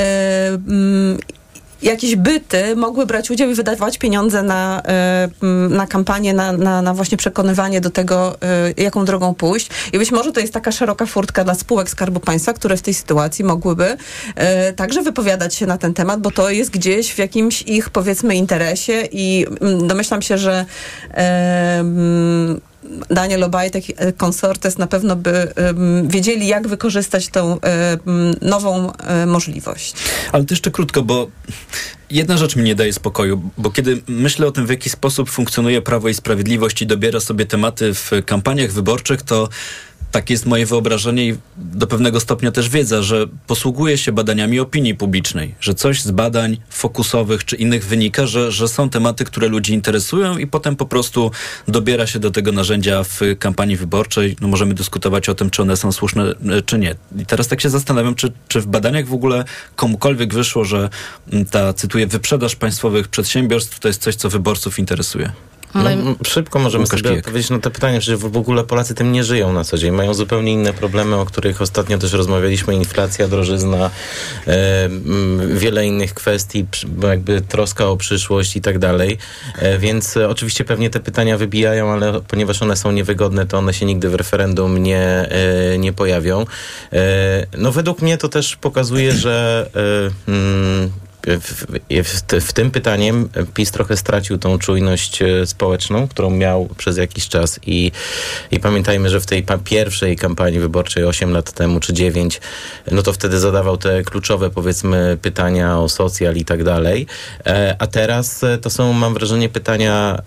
jakieś byty mogły brać udział i wydawać pieniądze na, e, na kampanię, na, na, na właśnie przekonywanie do tego, e, jaką drogą pójść. I być może to jest taka szeroka furtka dla spółek Skarbu Państwa, które w tej sytuacji mogłyby e, także wypowiadać się na ten temat, bo to jest gdzieś w jakimś ich, powiedzmy, interesie i domyślam się, że Daniel Obajtek, konsortes na pewno by um, wiedzieli, jak wykorzystać tą um, nową um, możliwość. Ale to jeszcze krótko, bo jedna rzecz mi nie daje spokoju, bo kiedy myślę o tym, w jaki sposób funkcjonuje Prawo i Sprawiedliwość i dobiera sobie tematy w kampaniach wyborczych, to tak jest moje wyobrażenie i do pewnego stopnia też wiedza, że posługuje się badaniami opinii publicznej, że coś z badań fokusowych czy innych wynika, że, że są tematy, które ludzi interesują i potem po prostu dobiera się do tego narzędzia w kampanii wyborczej. No możemy dyskutować o tym, czy one są słuszne, e, czy nie. I teraz tak się zastanawiam, czy, czy w badaniach w ogóle komukolwiek wyszło, że ta, cytuję, wyprzedaż państwowych przedsiębiorstw to jest coś, co wyborców interesuje. No, szybko możemy Łukasz sobie odpowiedzieć na to pytanie, że w ogóle Polacy tym nie żyją na co dzień. Mają zupełnie inne problemy, o których ostatnio też rozmawialiśmy. Inflacja, drożyzna, e, wiele innych kwestii, jakby troska o przyszłość i tak dalej. E, więc e, oczywiście pewnie te pytania wybijają, ale ponieważ one są niewygodne, to one się nigdy w referendum nie, e, nie pojawią. E, no według mnie to też pokazuje, że mm, w, w, w, tym pytaniem PiS trochę stracił tą czujność e, społeczną, którą miał przez jakiś czas i, i pamiętajmy, że w tej pierwszej kampanii wyborczej 8 lat temu czy 9, no to wtedy zadawał te kluczowe powiedzmy pytania o socjal i tak dalej, e, a teraz e, to są mam wrażenie pytania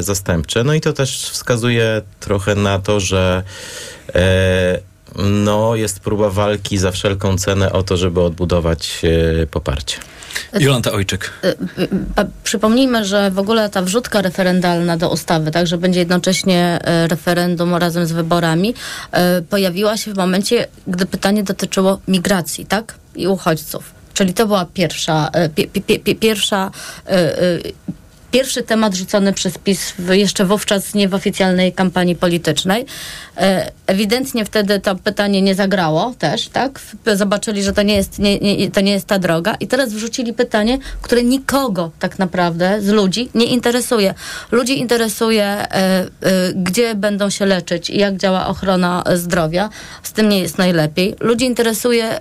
zastępcze, no i to też wskazuje trochę na to, że no, jest próba walki za wszelką cenę o to, żeby odbudować poparcie. Jolanta Ojczyk. Y, y, przypomnijmy, że w ogóle ta wrzutka referendalna do ustawy, tak, że będzie jednocześnie referendum razem z wyborami, pojawiła się w momencie, gdy pytanie dotyczyło migracji, tak, i uchodźców. Czyli to była pierwsza, pierwsza pierwszy temat rzucony przez PiS w, jeszcze wówczas nie w oficjalnej kampanii politycznej. E, ewidentnie wtedy to pytanie nie zagrało też, tak? Zobaczyli, że to nie, jest, nie, nie, to nie jest ta droga i teraz wrzucili pytanie, które nikogo tak naprawdę z ludzi nie interesuje. Ludzi interesuje, e, e, gdzie będą się leczyć i jak działa ochrona zdrowia. Z tym nie jest najlepiej. Ludzi interesuje,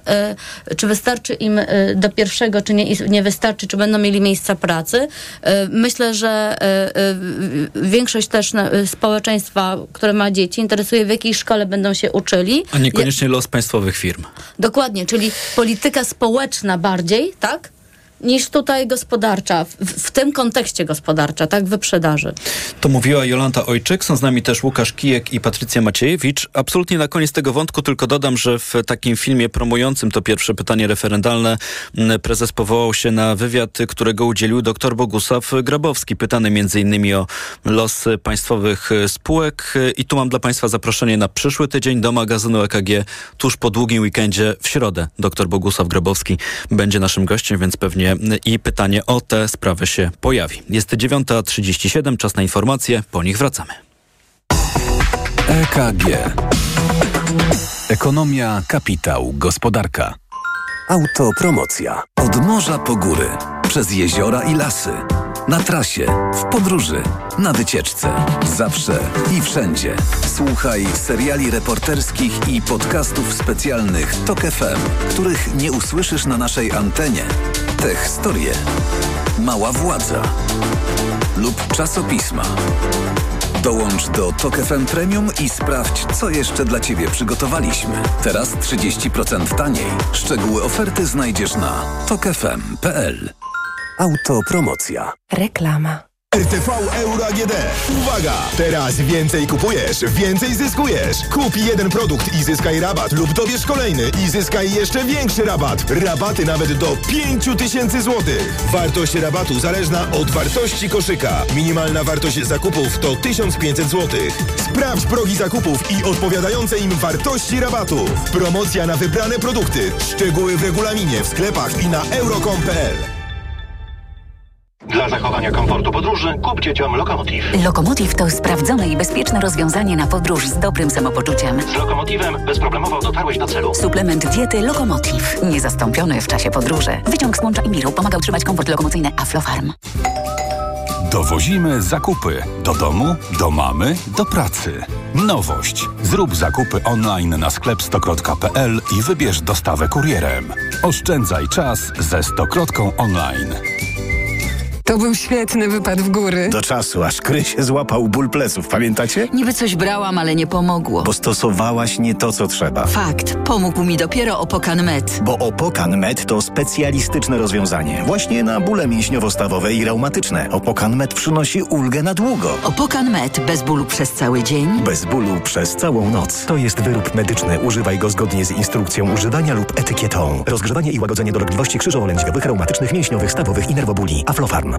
czy wystarczy im do pierwszego, czy nie, nie wystarczy, czy będą mieli miejsca pracy. E, myślę, że większość też społeczeństwa, które ma dzieci, interesuje w jakiej szkole będą się uczyli. A niekoniecznie los państwowych firm. Dokładnie, czyli polityka społeczna bardziej, tak? Niż tutaj gospodarcza, w, w, tym kontekście gospodarcza, tak, wyprzedaży. To mówiła Jolanta Ojczyk, są z nami też Łukasz Kijek i Patrycja Maciejewicz. Absolutnie na koniec tego wątku tylko dodam, że w takim filmie promującym to pierwsze pytanie referendalne prezes powołał się na wywiad, którego udzielił dr Bogusław Grabowski, pytany m.in. o los państwowych spółek i tu mam dla Państwa zaproszenie na przyszły tydzień do magazynu EKG tuż po długim weekendzie w środę. Dr Bogusław Grabowski będzie naszym gościem, więc pewnie i pytanie o tę sprawę się pojawi. Jest 9.37, czas na informacje, po nich wracamy. EKG. Ekonomia, kapitał, gospodarka. Autopromocja. Od morza po góry, przez jeziora i lasy Na trasie, w podróży, na wycieczce. Zawsze i wszędzie. Słuchaj seriali reporterskich i podcastów specjalnych TOK FM, których nie usłyszysz na naszej antenie. Te historie. Mała władza. Lub czasopisma. Dołącz do TOK FM Premium i sprawdź, co jeszcze dla Ciebie przygotowaliśmy. Teraz 30% taniej. Szczegóły oferty znajdziesz na tokefm.pl. Autopromocja. Reklama. RTV Euro AGD. Uwaga! Teraz więcej kupujesz, więcej zyskujesz. Kup jeden produkt i zyskaj rabat lub dobierz kolejny i zyskaj jeszcze większy rabat. Rabaty nawet do 5000 zł. Wartość rabatu zależna od wartości koszyka. Minimalna wartość zakupów to 1500 zł. Sprawdź progi zakupów i odpowiadające im wartości rabatu. Promocja na wybrane produkty. Szczegóły w regulaminie, w sklepach i na euro.com.pl. Dla zachowania komfortu podróży kup dzieciom Lokomotiv. Lokomotiv to sprawdzone i bezpieczne rozwiązanie na podróż z dobrym samopoczuciem. Z Lokomotivem bezproblemowo dotarłeś do celu. Suplement diety Lokomotiv. Niezastąpiony w czasie podróży. Wyciąg z łącza Imiru pomaga utrzymać komfort lokomocyjny Aflofarm. Dowozimy zakupy do domu, do mamy, do pracy. Nowość. Zrób zakupy online na sklep stokrotka.pl i wybierz dostawę kurierem. Oszczędzaj czas ze Stokrotką online. To był świetny wypad w góry. Do czasu, aż Krysie złapał ból pleców, pamiętacie? Niby coś brałam, ale nie pomogło. Bo stosowałaś nie to, co trzeba. Fakt. Pomógł mi dopiero Opokan Med. Bo Opokan Med to specjalistyczne rozwiązanie. Właśnie na bóle mięśniowo-stawowe i reumatyczne. Opokan Med przynosi ulgę na długo. Opokan Med. Bez bólu przez cały dzień. Bez bólu przez całą noc. To jest wyrób medyczny. Używaj go zgodnie z instrukcją używania lub etykietą. Rozgrzewanie i łagodzenie dolegliwości krzyżowo-lędźwiowych, reumatycznych, mięśniowych, stawowych i nerwobóli. Aflofarm.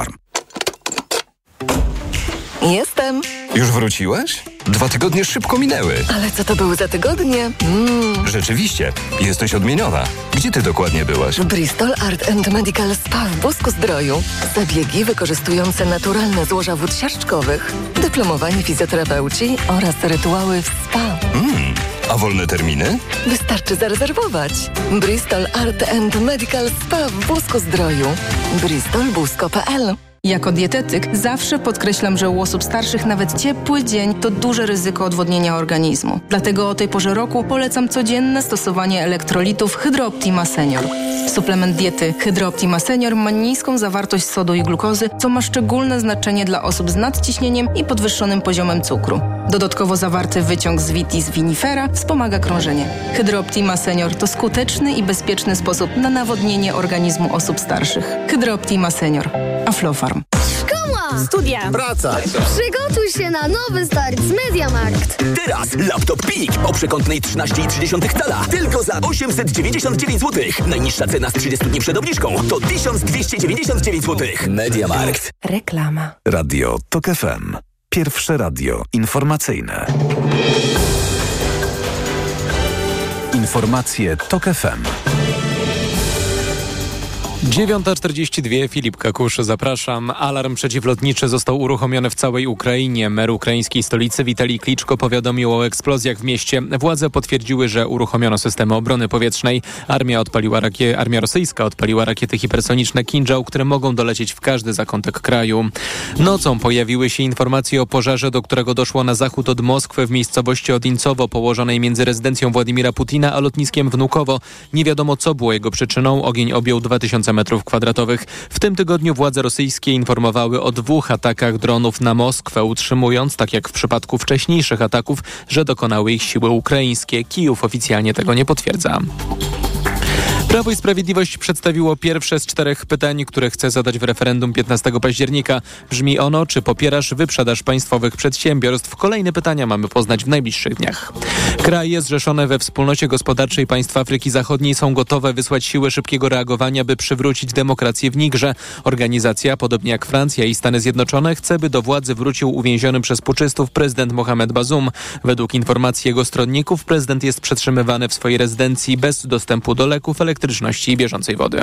Aflofarm. Jestem. Już wróciłeś? Dwa tygodnie szybko minęły. Ale co to były za tygodnie? Mm. Rzeczywiście, jesteś odmieniona. Gdzie ty dokładnie byłaś? Bristol Art and Medical Spa w Bosku Zdroju. Zabiegi wykorzystujące naturalne złoża wód siarczkowych, dyplomowani fizjoterapeuci oraz rytuały w spa. Mm. A wolne terminy? Wystarczy zarezerwować. Bristol Art and Medical Spa w Bosku Zdroju. bristolbusko.pl Jako dietetyk zawsze podkreślam, że u osób starszych nawet ciepły dzień to duże ryzyko odwodnienia organizmu. Dlatego o tej porze roku polecam codzienne stosowanie elektrolitów Hydrooptima Senior. Suplement diety Hydrooptima Senior ma niską zawartość sodu i glukozy, co ma szczególne znaczenie dla osób z nadciśnieniem i podwyższonym poziomem cukru. Dodatkowo zawarty wyciąg z Vitis vinifera wspomaga krążenie. Hydrooptima Senior to skuteczny i bezpieczny sposób na nawodnienie organizmu osób starszych. Hydrooptima Senior. Aflofarm. Szkoła! Studia! Praca! Przygotuj się na nowy start z Mediamarkt! Teraz laptop PIK o przekątnej 13,3 cala tylko za 899 zł. Najniższa cena z 30 dni przed obniżką to 1299 zł. Mediamarkt. Reklama. Radio TOK FM. Pierwsze radio informacyjne. Informacje TOK FM. 9.42, Filip Kakusz, zapraszam. Alarm przeciwlotniczy został uruchomiony w całej Ukrainie. Mer ukraińskiej stolicy Witalij Kliczko powiadomił o eksplozjach w mieście. Władze potwierdziły, że uruchomiono systemy obrony powietrznej. Armia, odpaliła rakie... Armia rosyjska odpaliła rakiety hipersoniczne Kinżał, które mogą dolecieć w każdy zakątek kraju. Nocą pojawiły się informacje o pożarze, do którego doszło na zachód od Moskwy w miejscowości Odincowo, położonej między rezydencją Władimira Putina a lotniskiem Wnukowo. Nie wiadomo, co było jego przyczyną. Ogień objął 2000 metrów kwadratowych. W tym tygodniu władze rosyjskie informowały o dwóch atakach dronów na Moskwę, utrzymując, tak jak w przypadku wcześniejszych ataków, że dokonały ich siły ukraińskie. Kijów oficjalnie tego nie potwierdza. Prawo i Sprawiedliwość przedstawiło pierwsze z czterech pytań, które chce zadać w referendum 15 października. Brzmi ono, czy popierasz wyprzedaż państwowych przedsiębiorstw? Kolejne pytania mamy poznać w najbliższych dniach. Kraje zrzeszone we wspólnocie gospodarczej państw Afryki Zachodniej są gotowe wysłać siły szybkiego reagowania, by przywrócić demokrację w Nigrze. Organizacja, podobnie jak Francja i Stany Zjednoczone, chce, by do władzy wrócił uwięziony przez puczystów prezydent Mohamed Bazoum. Według informacji jego stronników prezydent jest przetrzymywany w swojej rezydencji bez dostępu do leków, elektryczności i bieżącej wody.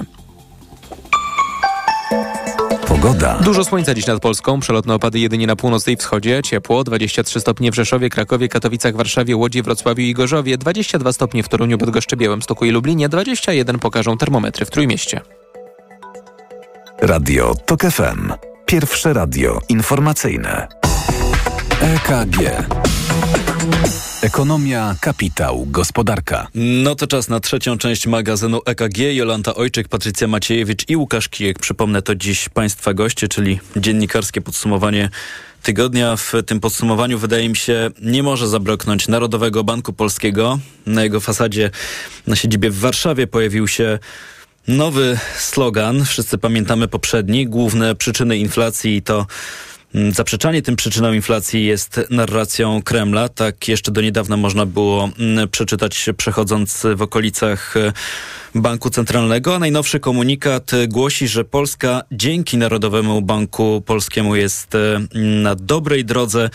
Pogoda. Dużo słońca dziś nad Polską, przelotne opady jedynie na północy i wschodzie, ciepło, 23 stopnie w Rzeszowie, Krakowie, Katowicach, Warszawie, Łodzi, Wrocławiu i Gorzowie, 22 stopnie w Toruniu, Bydgoszczy, Białymstoku i Lublinie, 21 pokażą termometry w Trójmieście. Radio TOK FM. Pierwsze radio informacyjne. EKG. Ekonomia, kapitał, gospodarka. No to czas na trzecią część magazynu EKG. Jolanta Ojczyk, Patrycja Maciejewicz i Łukasz Kijek. Przypomnę, to dziś Państwa goście, czyli dziennikarskie podsumowanie tygodnia. W tym podsumowaniu wydaje mi się nie może zabraknąć Narodowego Banku Polskiego. Na jego fasadzie na siedzibie w Warszawie pojawił się nowy slogan. Wszyscy pamiętamy poprzedni. Główne przyczyny inflacji to zaprzeczanie tym przyczynom inflacji jest narracją Kremla. Tak jeszcze do niedawna można było mm, przeczytać przechodząc w okolicach e, Banku Centralnego, a najnowszy komunikat głosi, że Polska dzięki Narodowemu Banku Polskiemu jest e, na dobrej drodze.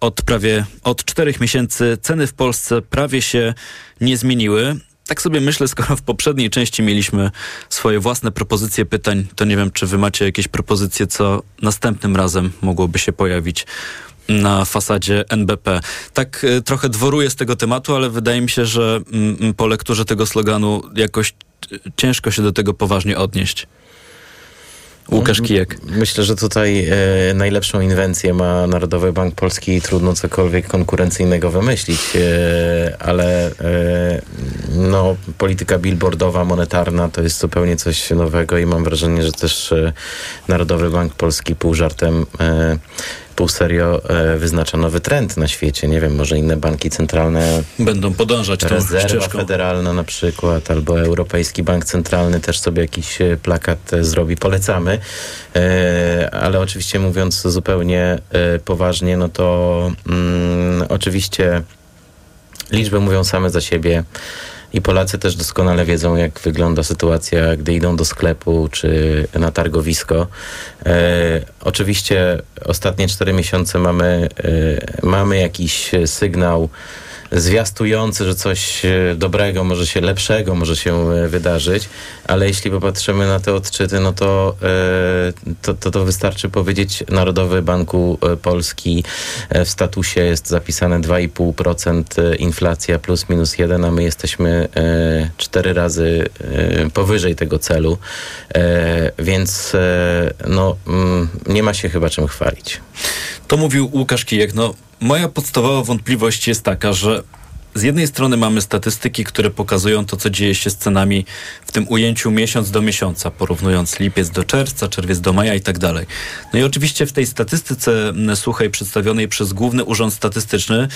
Od prawie od czterech miesięcy ceny w Polsce prawie się nie zmieniły. Tak sobie myślę, skoro w poprzedniej części mieliśmy swoje własne propozycje pytań, to nie wiem, czy wy macie jakieś propozycje, co następnym razem mogłoby się pojawić na fasadzie NBP. Tak y, trochę dworuję z tego tematu, ale wydaje mi się, że y, po lekturze tego sloganu jakoś y, ciężko się do tego poważnie odnieść. Łukasz Kijek. Myślę, że tutaj e, najlepszą inwencję ma Narodowy Bank Polski i trudno cokolwiek konkurencyjnego wymyślić, e, ale e, no, polityka billboardowa, monetarna to jest zupełnie coś nowego i mam wrażenie, że też e, Narodowy Bank Polski pół żartem e, pół serio e, wyznacza nowy trend na świecie. Nie wiem, może inne banki centralne będą podążać tą Rezerwa ścieżką. Federalna na przykład, albo Europejski Bank Centralny też sobie jakiś e, plakat e, zrobi. Polecamy. Ale oczywiście mówiąc zupełnie poważnie, no to mm, oczywiście liczby mówią same za siebie. I Polacy też doskonale wiedzą, jak wygląda sytuacja, gdy idą do sklepu czy na targowisko. E, oczywiście ostatnie cztery miesiące mamy, e, mamy jakiś sygnał zwiastujący, że coś e, dobrego, może się lepszego może się e, wydarzyć, ale jeśli popatrzymy na te odczyty, no to, e, to, to, to wystarczy powiedzieć Narodowy Banku Polski w statusie jest zapisane 2,5% inflacja plus minus 1, a my jesteśmy e, cztery razy powyżej tego celu, więc no, mm, nie ma się chyba czym chwalić. To mówił Łukasz Kijek. No, moja podstawowa wątpliwość jest taka, że z jednej strony mamy statystyki, które pokazują to, co dzieje się z cenami w tym ujęciu miesiąc do miesiąca, porównując lipiec do czerwca, czerwiec do maja i tak dalej. No i oczywiście w tej statystyce m, suchej przedstawionej przez Główny Urząd Statystyczny,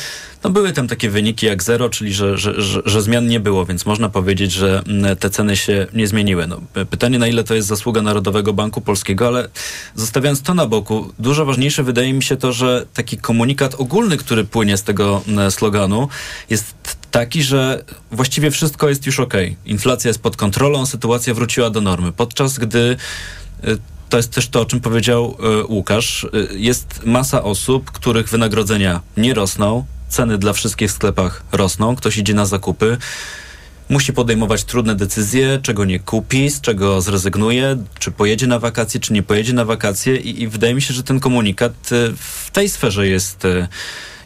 no były tam takie wyniki jak zero, czyli że, że, że, że zmian nie było, więc można powiedzieć, że te ceny się nie zmieniły. No, pytanie, na ile to jest zasługa Narodowego Banku Polskiego, ale zostawiając to na boku, dużo ważniejsze wydaje mi się to, że taki komunikat ogólny, który płynie z tego sloganu, jest taki, że właściwie wszystko jest już ok. Inflacja jest pod kontrolą, sytuacja wróciła do normy. Podczas gdy y, to jest też to, o czym powiedział y, Łukasz. y, Jest masa osób, których wynagrodzenia nie rosną, ceny dla wszystkich w sklepach rosną, ktoś idzie na zakupy, musi podejmować trudne decyzje, czego nie kupi, z czego zrezygnuje, czy pojedzie na wakacje, czy nie pojedzie na wakacje i, i wydaje mi się, że ten komunikat w tej sferze jest,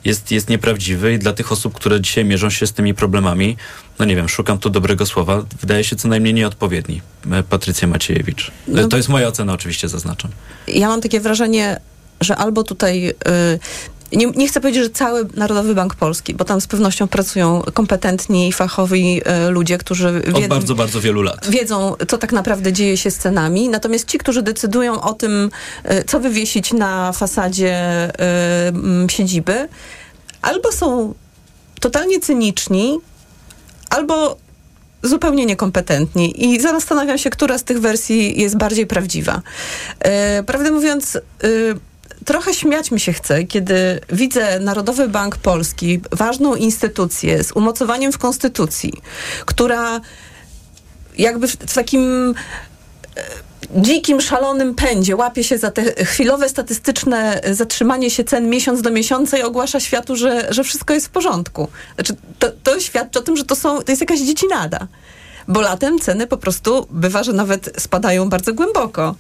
jest, jest nieprawdziwy i dla tych osób, które dzisiaj mierzą się z tymi problemami, no nie wiem, szukam tu dobrego słowa, wydaje się co najmniej nieodpowiedni. E, Patrycja Maciejewicz. E, No- To jest moja ocena, oczywiście zaznaczam. Ja mam takie wrażenie, że albo tutaj. y, nie, nie chcę powiedzieć, że cały Narodowy Bank Polski, bo tam z pewnością pracują kompetentni i fachowi y, ludzie, którzy Od bardzo, bardzo wielu lat. wiedzą, co tak naprawdę dzieje się z cenami. Natomiast ci, którzy decydują o tym, y, co wywiesić na fasadzie y, siedziby, albo są totalnie cyniczni, albo zupełnie niekompetentni i zastanawiam się, która z tych wersji jest bardziej prawdziwa. Prawdę mówiąc, trochę śmiać mi się chce, kiedy widzę Narodowy Bank Polski, ważną instytucję z umocowaniem w Konstytucji, która jakby w, w takim e, dzikim, szalonym pędzie łapie się za te chwilowe statystyczne zatrzymanie się cen miesiąc do miesiąca i ogłasza światu, że, że wszystko jest w porządku. Znaczy, to, to świadczy o tym, że to, są, to jest jakaś dziecinada bo latem ceny po prostu bywa, że nawet spadają bardzo głęboko.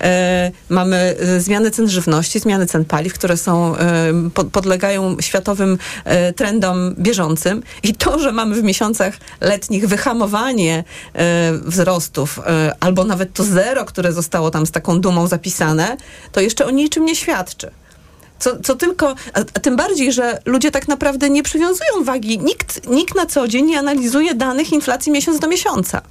E, mamy e, zmiany cen żywności, zmiany cen paliw, które są, e, po, podlegają światowym e, trendom bieżącym i to, że mamy w miesiącach letnich wyhamowanie e, wzrostów e, albo nawet to zero, które zostało tam z taką dumą zapisane, to jeszcze o niczym nie świadczy. Co, co tylko, a, tym bardziej, że ludzie tak naprawdę nie przywiązują wagi. Nikt, nikt na co dzień nie analizuje danych inflacji miesiąc do miesiąca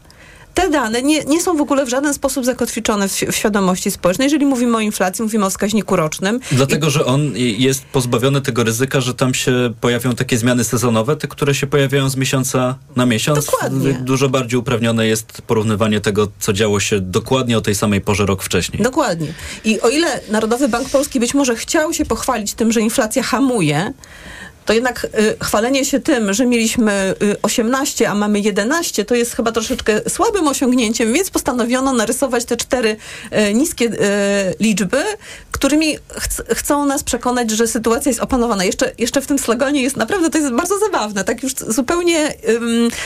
te dane nie, nie są w ogóle w żaden sposób zakotwiczone w, w, świadomości społecznej. Jeżeli mówimy o inflacji, mówimy o wskaźniku rocznym. Dlatego, I... że on jest pozbawiony tego ryzyka, że tam się pojawią takie zmiany sezonowe, te, które się pojawiają z miesiąca na miesiąc. Dokładnie. Dużo bardziej uprawnione jest porównywanie tego, co działo się dokładnie o tej samej porze rok wcześniej. Dokładnie. I o ile Narodowy Bank Polski być może chciał się pochwalić tym, że inflacja hamuje, to jednak y, chwalenie się tym, że mieliśmy y, 18, a mamy 11, to jest chyba troszeczkę słabym osiągnięciem, więc postanowiono narysować te cztery y, niskie y, liczby, którymi ch chcą nas przekonać, że sytuacja jest opanowana. Jeszcze, jeszcze w tym slogonie jest naprawdę, to jest bardzo zabawne, tak już zupełnie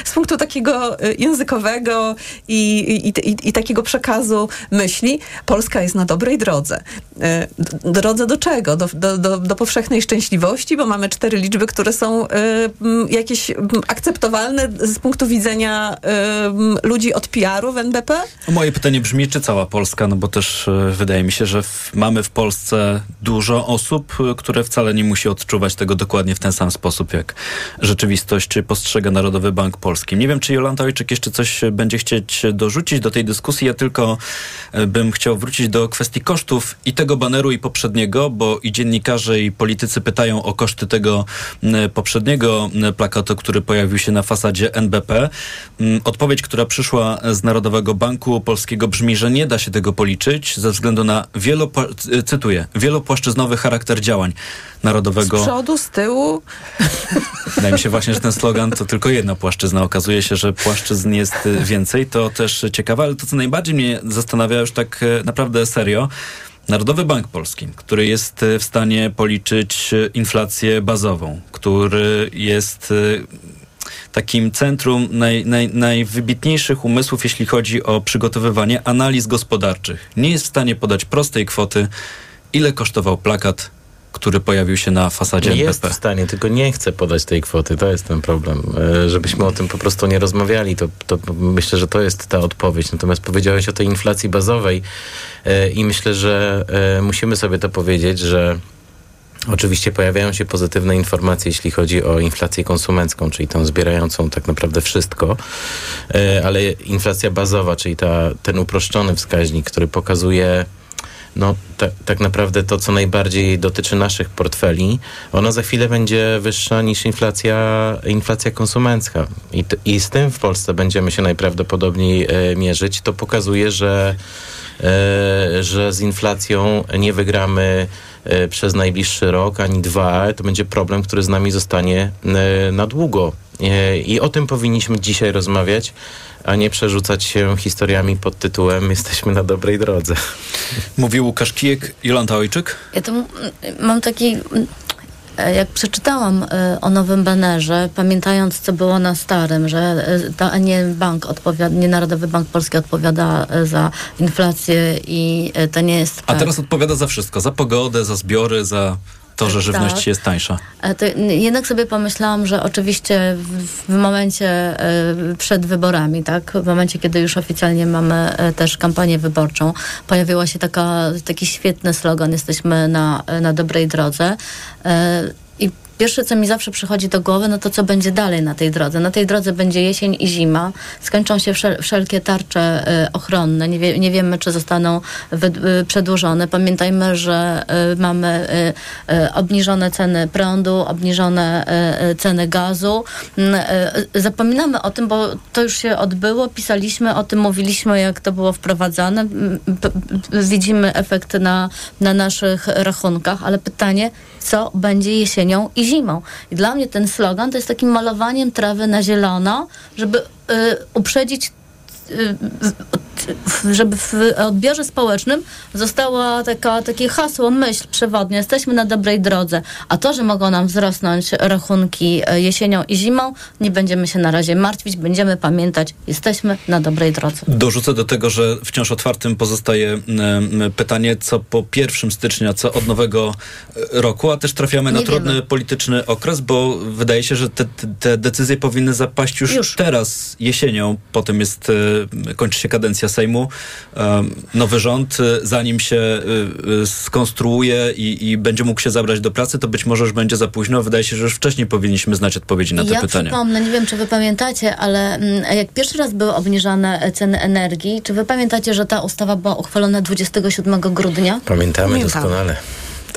z punktu takiego y, językowego i, i, i, i, takiego przekazu myśli, Polska jest na dobrej drodze. Y, drodze do czego? Do, do, do, do powszechnej szczęśliwości, bo mamy cztery liczby liczby, które są y, jakieś akceptowalne z punktu widzenia y, ludzi od PR-u w NBP? Moje pytanie brzmi, czy cała Polska? No bo też y, wydaje mi się, że w, mamy w Polsce dużo osób, które wcale nie musi odczuwać tego dokładnie w ten sam sposób, jak rzeczywistość czy postrzega Narodowy Bank Polski. Nie wiem, czy Jolanta Ojczyk jeszcze coś będzie chcieć dorzucić do tej dyskusji. Ja tylko bym chciał wrócić do kwestii kosztów i tego baneru i poprzedniego, bo i dziennikarze i politycy pytają o koszty tego poprzedniego plakatu, który pojawił się na fasadzie NBP. Odpowiedź, która przyszła z Narodowego Banku Polskiego brzmi, że nie da się tego policzyć ze względu na wielopła- cytuję, wielopłaszczyznowy charakter działań Narodowego. Z przodu, z tyłu. Wydaje mi się właśnie, że ten slogan to tylko jedna płaszczyzna. Okazuje się, że płaszczyzn jest więcej. To też ciekawe, ale to, co najbardziej mnie zastanawia już tak e, naprawdę serio, Narodowy Bank Polski, który jest e, w stanie policzyć e, inflację bazową, który jest e, takim centrum naj, naj, najwybitniejszych umysłów, jeśli chodzi o przygotowywanie analiz gospodarczych, nie jest w stanie podać prostej kwoty, ile kosztował plakat który pojawił się na fasadzie jest NBP. Jest w stanie, tylko nie chce podać tej kwoty. To jest ten problem. Żebyśmy o tym po prostu nie rozmawiali, to, to myślę, że to jest ta odpowiedź. Natomiast powiedziałeś o tej inflacji bazowej i myślę, że musimy sobie to powiedzieć, że Oczywiście pojawiają się pozytywne informacje, jeśli chodzi o inflację konsumencką, czyli tą zbierającą tak naprawdę wszystko, ale inflacja bazowa, czyli ta, ten uproszczony wskaźnik, który pokazuje no tak, tak naprawdę to, co najbardziej dotyczy naszych portfeli, ona za chwilę będzie wyższa niż inflacja, inflacja konsumencka. I, I z tym w Polsce będziemy się najprawdopodobniej e, mierzyć. To pokazuje, że, e, że z inflacją nie wygramy przez najbliższy rok ani dwa. To będzie problem, który z nami zostanie e, na długo. E, I o tym powinniśmy dzisiaj rozmawiać a nie przerzucać się historiami pod tytułem Jesteśmy na dobrej drodze. Mówił Łukasz Kijek, Jolanta Ojczyk. Ja to mam taki e, jak przeczytałam e, o nowym banerze, pamiętając, co było na starym, że e, to nie bank odpowiada, nie Narodowy Bank Polski odpowiada za inflację i to nie jest. A teraz odpowiada za wszystko, za pogodę, za zbiory, za to, że żywność tak. jest tańsza. To jednak sobie pomyślałam, że oczywiście w, momencie y, przed wyborami, tak, w momencie, kiedy już oficjalnie mamy y, też kampanię wyborczą, pojawiła się taka, taki świetny slogan, jesteśmy na, na dobrej drodze. Pierwsze, co mi zawsze przychodzi do głowy, no to co będzie dalej na tej drodze. Na tej drodze będzie jesień i zima. Skończą się wszel wszelkie tarcze y, ochronne. Nie, wie, nie wiemy, czy zostaną y, przedłużone. Pamiętajmy, że y, mamy obniżone ceny prądu, obniżone ceny gazu. Mm, zapominamy o tym, bo to już się odbyło. Pisaliśmy o tym, mówiliśmy, jak to było wprowadzane. Widzimy efekty na, na naszych rachunkach, ale pytanie, co będzie jesienią i zimą. I dla mnie ten slogan to jest takim malowaniem trawy na zielono, żeby y, uprzedzić y, żeby w odbiorze społecznym została taka, takie hasło, myśl przewodnia, jesteśmy na dobrej drodze, a to, że mogą nam wzrosnąć rachunki e, jesienią i zimą, nie będziemy się na razie martwić, będziemy pamiętać, jesteśmy na dobrej drodze. Dorzucę do tego, że wciąż otwartym pozostaje pytanie, co po 1 stycznia, co od nowego e, roku, a też trafiamy nie na wiemy. trudny polityczny okres, bo wydaje się, że te, te decyzje powinny zapaść już, już, teraz, jesienią, potem jest, e, kończy się kadencja Sejmu, nowy rząd, y, zanim się y, y, skonstruuje i, i, będzie mógł się zabrać do pracy, to być może już będzie za późno. Wydaje się, że już wcześniej powinniśmy znać odpowiedzi na te ja pytania. Ja przypomnę, nie wiem, czy wy pamiętacie, ale mm, jak pierwszy raz były obniżane ceny energii, czy wy pamiętacie, że ta ustawa była uchwalona 27 grudnia? Pamiętamy Pamiętam. doskonale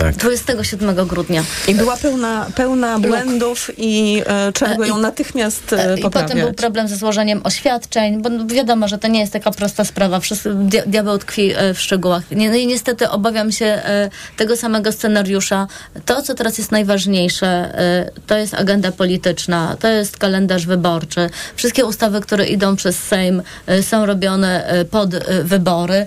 tak. 27 grudnia. I była pełna, pełna błędów i e, trzeba było ją natychmiast e, I potem był problem ze złożeniem oświadczeń, bo wiadomo, że to nie jest taka prosta sprawa. Wszyscy, diabeł tkwi e, w szczegółach. No i niestety obawiam się e, tego samego scenariusza. To, co teraz jest najważniejsze, e, to jest agenda polityczna, to jest kalendarz wyborczy. Wszystkie ustawy, które idą przez Sejm e, są robione pod wybory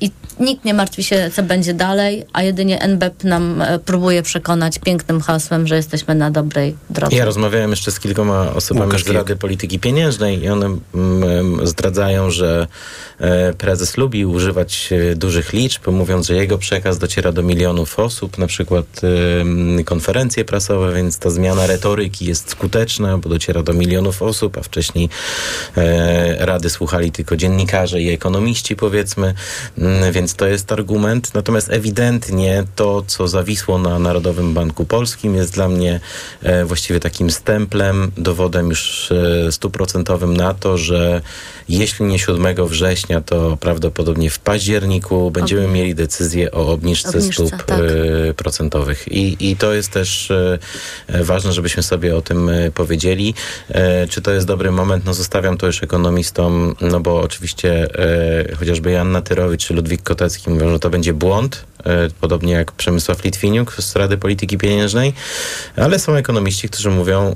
i nikt nie martwi się, co będzie dalej, a jedynie NBP nam e, próbuje przekonać pięknym hasłem, że jesteśmy na dobrej drodze. Ja rozmawiałem jeszcze z kilkoma osobami Łukasz z Rady Polityki Pieniężnej i one mm, zdradzają, że e, prezes lubi używać e, dużych liczb, mówiąc, że jego przekaz dociera do milionów osób, na przykład konferencje prasowe, więc ta zmiana retoryki jest skuteczna, bo dociera do milionów osób, a wcześniej rady słuchali tylko dziennikarze i ekonomiści, powiedzmy, mm, więc to jest argument. Natomiast ewidentnie to, co zawisło na Narodowym Banku Polskim, jest dla mnie e, właściwie takim stemplem, dowodem już e, stuprocentowym na to, że jeśli nie 7 września, to prawdopodobnie w październiku będziemy mieli decyzję o obniżce, obniżce stóp tak. E, procentowych. I, I to jest też ważne, żebyśmy sobie o tym powiedzieli. Czy to jest dobry moment? No zostawiam to już ekonomistom, no bo oczywiście chociażby Jan Natyrowicz czy Ludwik Kotecki mówią, że to będzie błąd, podobnie jak Przemysław Litwiniuk z Rady Polityki Pieniężnej, ale są ekonomiści, którzy mówią,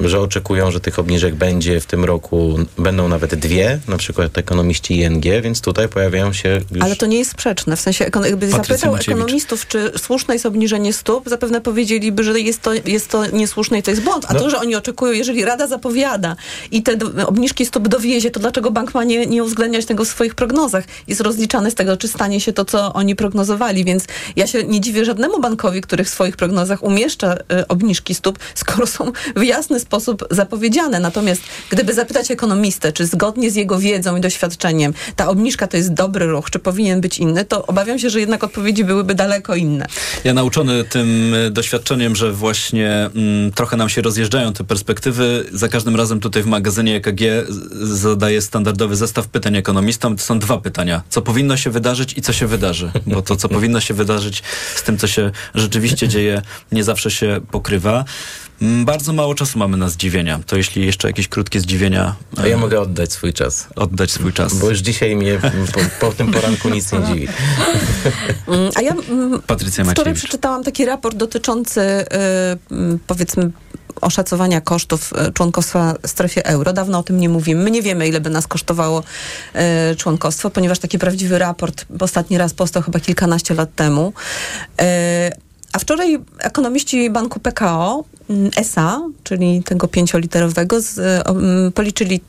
yy, że oczekują, że tych obniżek będzie w tym roku, będą nawet dwie, na przykład ekonomiści ING, więc tutaj pojawiają się już... Ale to nie jest sprzeczne, w sensie jakby zapytał ekonomistów, czy słuszne jest obniżenie stóp, zapewne powiedzieliby, że jest to, jest to niesłuszne i to jest błąd, a no. to, że oni oczekują, jeżeli Rada zapowiada i te obniżki stóp dowiezie, to dlaczego bank ma nie, nie uwzględniać tego w swoich prognozach? Jest rozliczany z tego, czy stanie się to, co oni prognozowali, więc ja się nie dziwię żadnemu bankowi, który w swoich prognozach umieszcza y, obniżki stóp, skoro są w jasny sposób zapowiedziane. Natomiast gdyby zapytać ekonomistę, czy zgodnie z jego wiedzą i doświadczeniem ta obniżka to jest dobry ruch, czy powinien być inny, to obawiam się, że jednak odpowiedzi byłyby daleko inne. Ja nauczony tym y, doświadczeniem, że właśnie mm, trochę nam się rozjeżdżają te perspektywy, za każdym razem tutaj w magazynie EKG zadaję standardowy zestaw pytań ekonomistom. To są dwa pytania. Co powinno się wydarzyć i co się wydarzy? Bo to, co powinno się wydarzyć z tym, co się rzeczywiście dzieje, nie zawsze się pokrywa. Mm, bardzo mało czasu mamy na zdziwienia. To jeśli jeszcze jakieś krótkie zdziwienia. A ja e, mogę oddać swój czas. Oddać swój czas. Bo już dzisiaj mnie po, po tym poranku nic nie dziwi. Mm, a ja mm, Patrycja wczoraj przeczytałam taki raport dotyczący yy, powiedzmy oszacowania kosztów e, członkostwa w strefie euro. Dawno o tym nie mówimy. My nie wiemy, ile by nas kosztowało e, członkostwo, ponieważ taki prawdziwy raport ostatni raz powstał chyba kilkanaście lat temu. E, a wczoraj ekonomiści banku PKO mm, SA, czyli tego pięcioliterowego, z, um, policzyli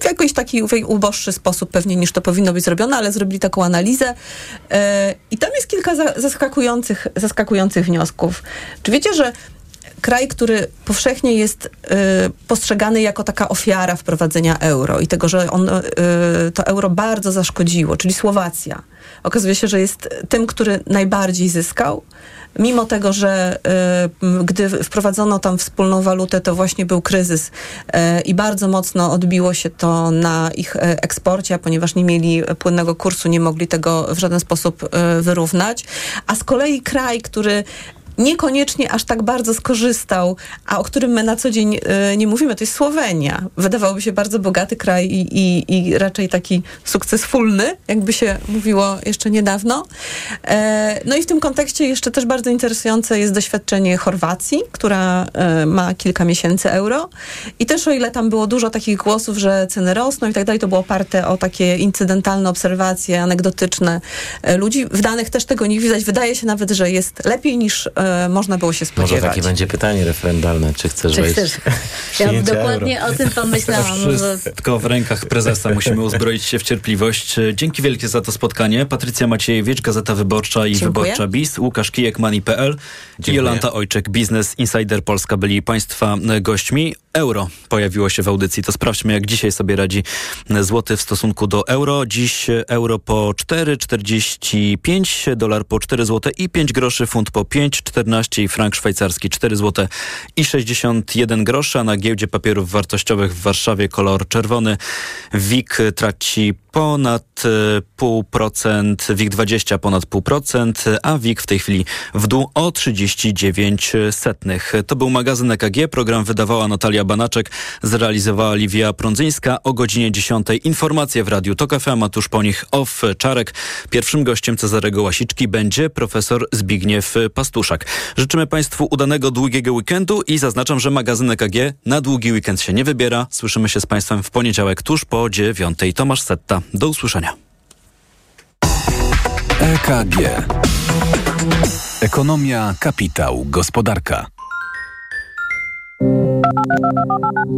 w jakiś taki uboższy sposób pewnie niż to powinno być zrobione, ale zrobili taką analizę i tam jest kilka zaskakujących, zaskakujących wniosków. Czy wiecie, że kraj, który powszechnie jest y, postrzegany jako taka ofiara wprowadzenia euro i tego, że on, y, to euro bardzo zaszkodziło, czyli Słowacja. Okazuje się, że jest tym, który najbardziej zyskał. Mimo tego, że y, gdy wprowadzono tam wspólną walutę, to właśnie był kryzys y, i bardzo mocno odbiło się to na ich eksporcie, ponieważ nie mieli płynnego kursu, nie mogli tego w żaden sposób wyrównać. A z kolei kraj, który niekoniecznie aż tak bardzo skorzystał, a o którym my na co dzień y, nie mówimy, to jest Słowenia. Wydawałoby się bardzo bogaty kraj i, i, i raczej taki sukcesfulny, jakby się mówiło jeszcze niedawno. E, no i w tym kontekście jeszcze też bardzo interesujące jest doświadczenie Chorwacji, która e, ma kilka miesięcy euro. I też o ile tam było dużo takich głosów, że ceny rosną i tak dalej, to było oparte o takie incydentalne obserwacje, anegdotyczne e, ludzi. W danych też tego nie widać. Wydaje się nawet, że jest lepiej niż e, można było się spodziewać. Może takie będzie pytanie referendalne, czy chcesz Czy wejść chcesz? Ja dokładnie euro? o tym pomyślałam. Wszystko w rękach prezesa. Musimy uzbroić się w cierpliwość. Dzięki wielkie za to spotkanie. Patrycja Maciejewicz, Gazeta Wyborcza i Dziękuję. Wyborcza BIS, Łukasz Kijek, Money.pl i. Jolanta Ojczek, Biznes Insider Polska byli Państwa gośćmi. Euro pojawiło się w audycji. To sprawdźmy, jak dzisiaj sobie radzi złoty w stosunku do euro. Dziś euro po 4,45, dolar po 4 zł i 5 groszy, funt po 5,14 i frank szwajcarski 4 zł i 61 groszy, a na giełdzie papierów wartościowych w Warszawie kolor czerwony. WIG traci ponad e, pół procent, WIG 20 ponad pół procent, a WIG w tej chwili w dół o 39 setnych. To był magazyn EKG, program wydawała Natalia Banaczek, zrealizowała Liwia Prądzyńska o godzinie 10. Informacje w Radiu TOK FM, a tuż po nich off Czarek. Pierwszym gościem Cezarego Łasiczki będzie profesor Zbigniew Pastuszak. Życzymy Państwu udanego długiego weekendu i zaznaczam, że magazyn EKG na długi weekend się nie wybiera. Słyszymy się z Państwem w poniedziałek tuż po dziewiątej. Tomasz Setta. Do usłyszenia. EKG. Ekonomia, kapitał, gospodarka.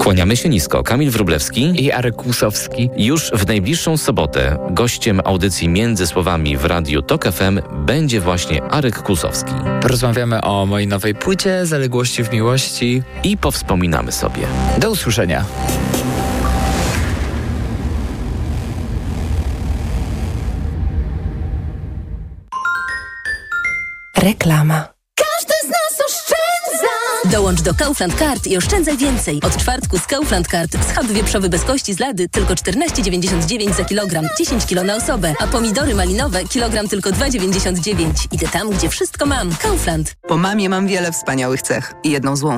Kłaniamy się nisko. Kamil Wrublewski i Arek Kłusowski. Już w najbliższą sobotę gościem audycji Między Słowami w Radiu TOK FM będzie właśnie Arek Kłusowski. Porozmawiamy o mojej nowej płycie, zaległości w miłości. I powspominamy sobie. Do usłyszenia. Reklama. Każdy z nas oszczędza! Dołącz do Kaufland Card i oszczędzaj więcej. Od czwartku z Kaufland Card schab wieprzowy bez kości z lady tylko 14,99 za kilogram, 10 kilo na osobę, a pomidory malinowe kilogram tylko 2,99. Idę tam, gdzie wszystko mam. Kaufland. Po mamie mam wiele wspaniałych cech i jedną złą.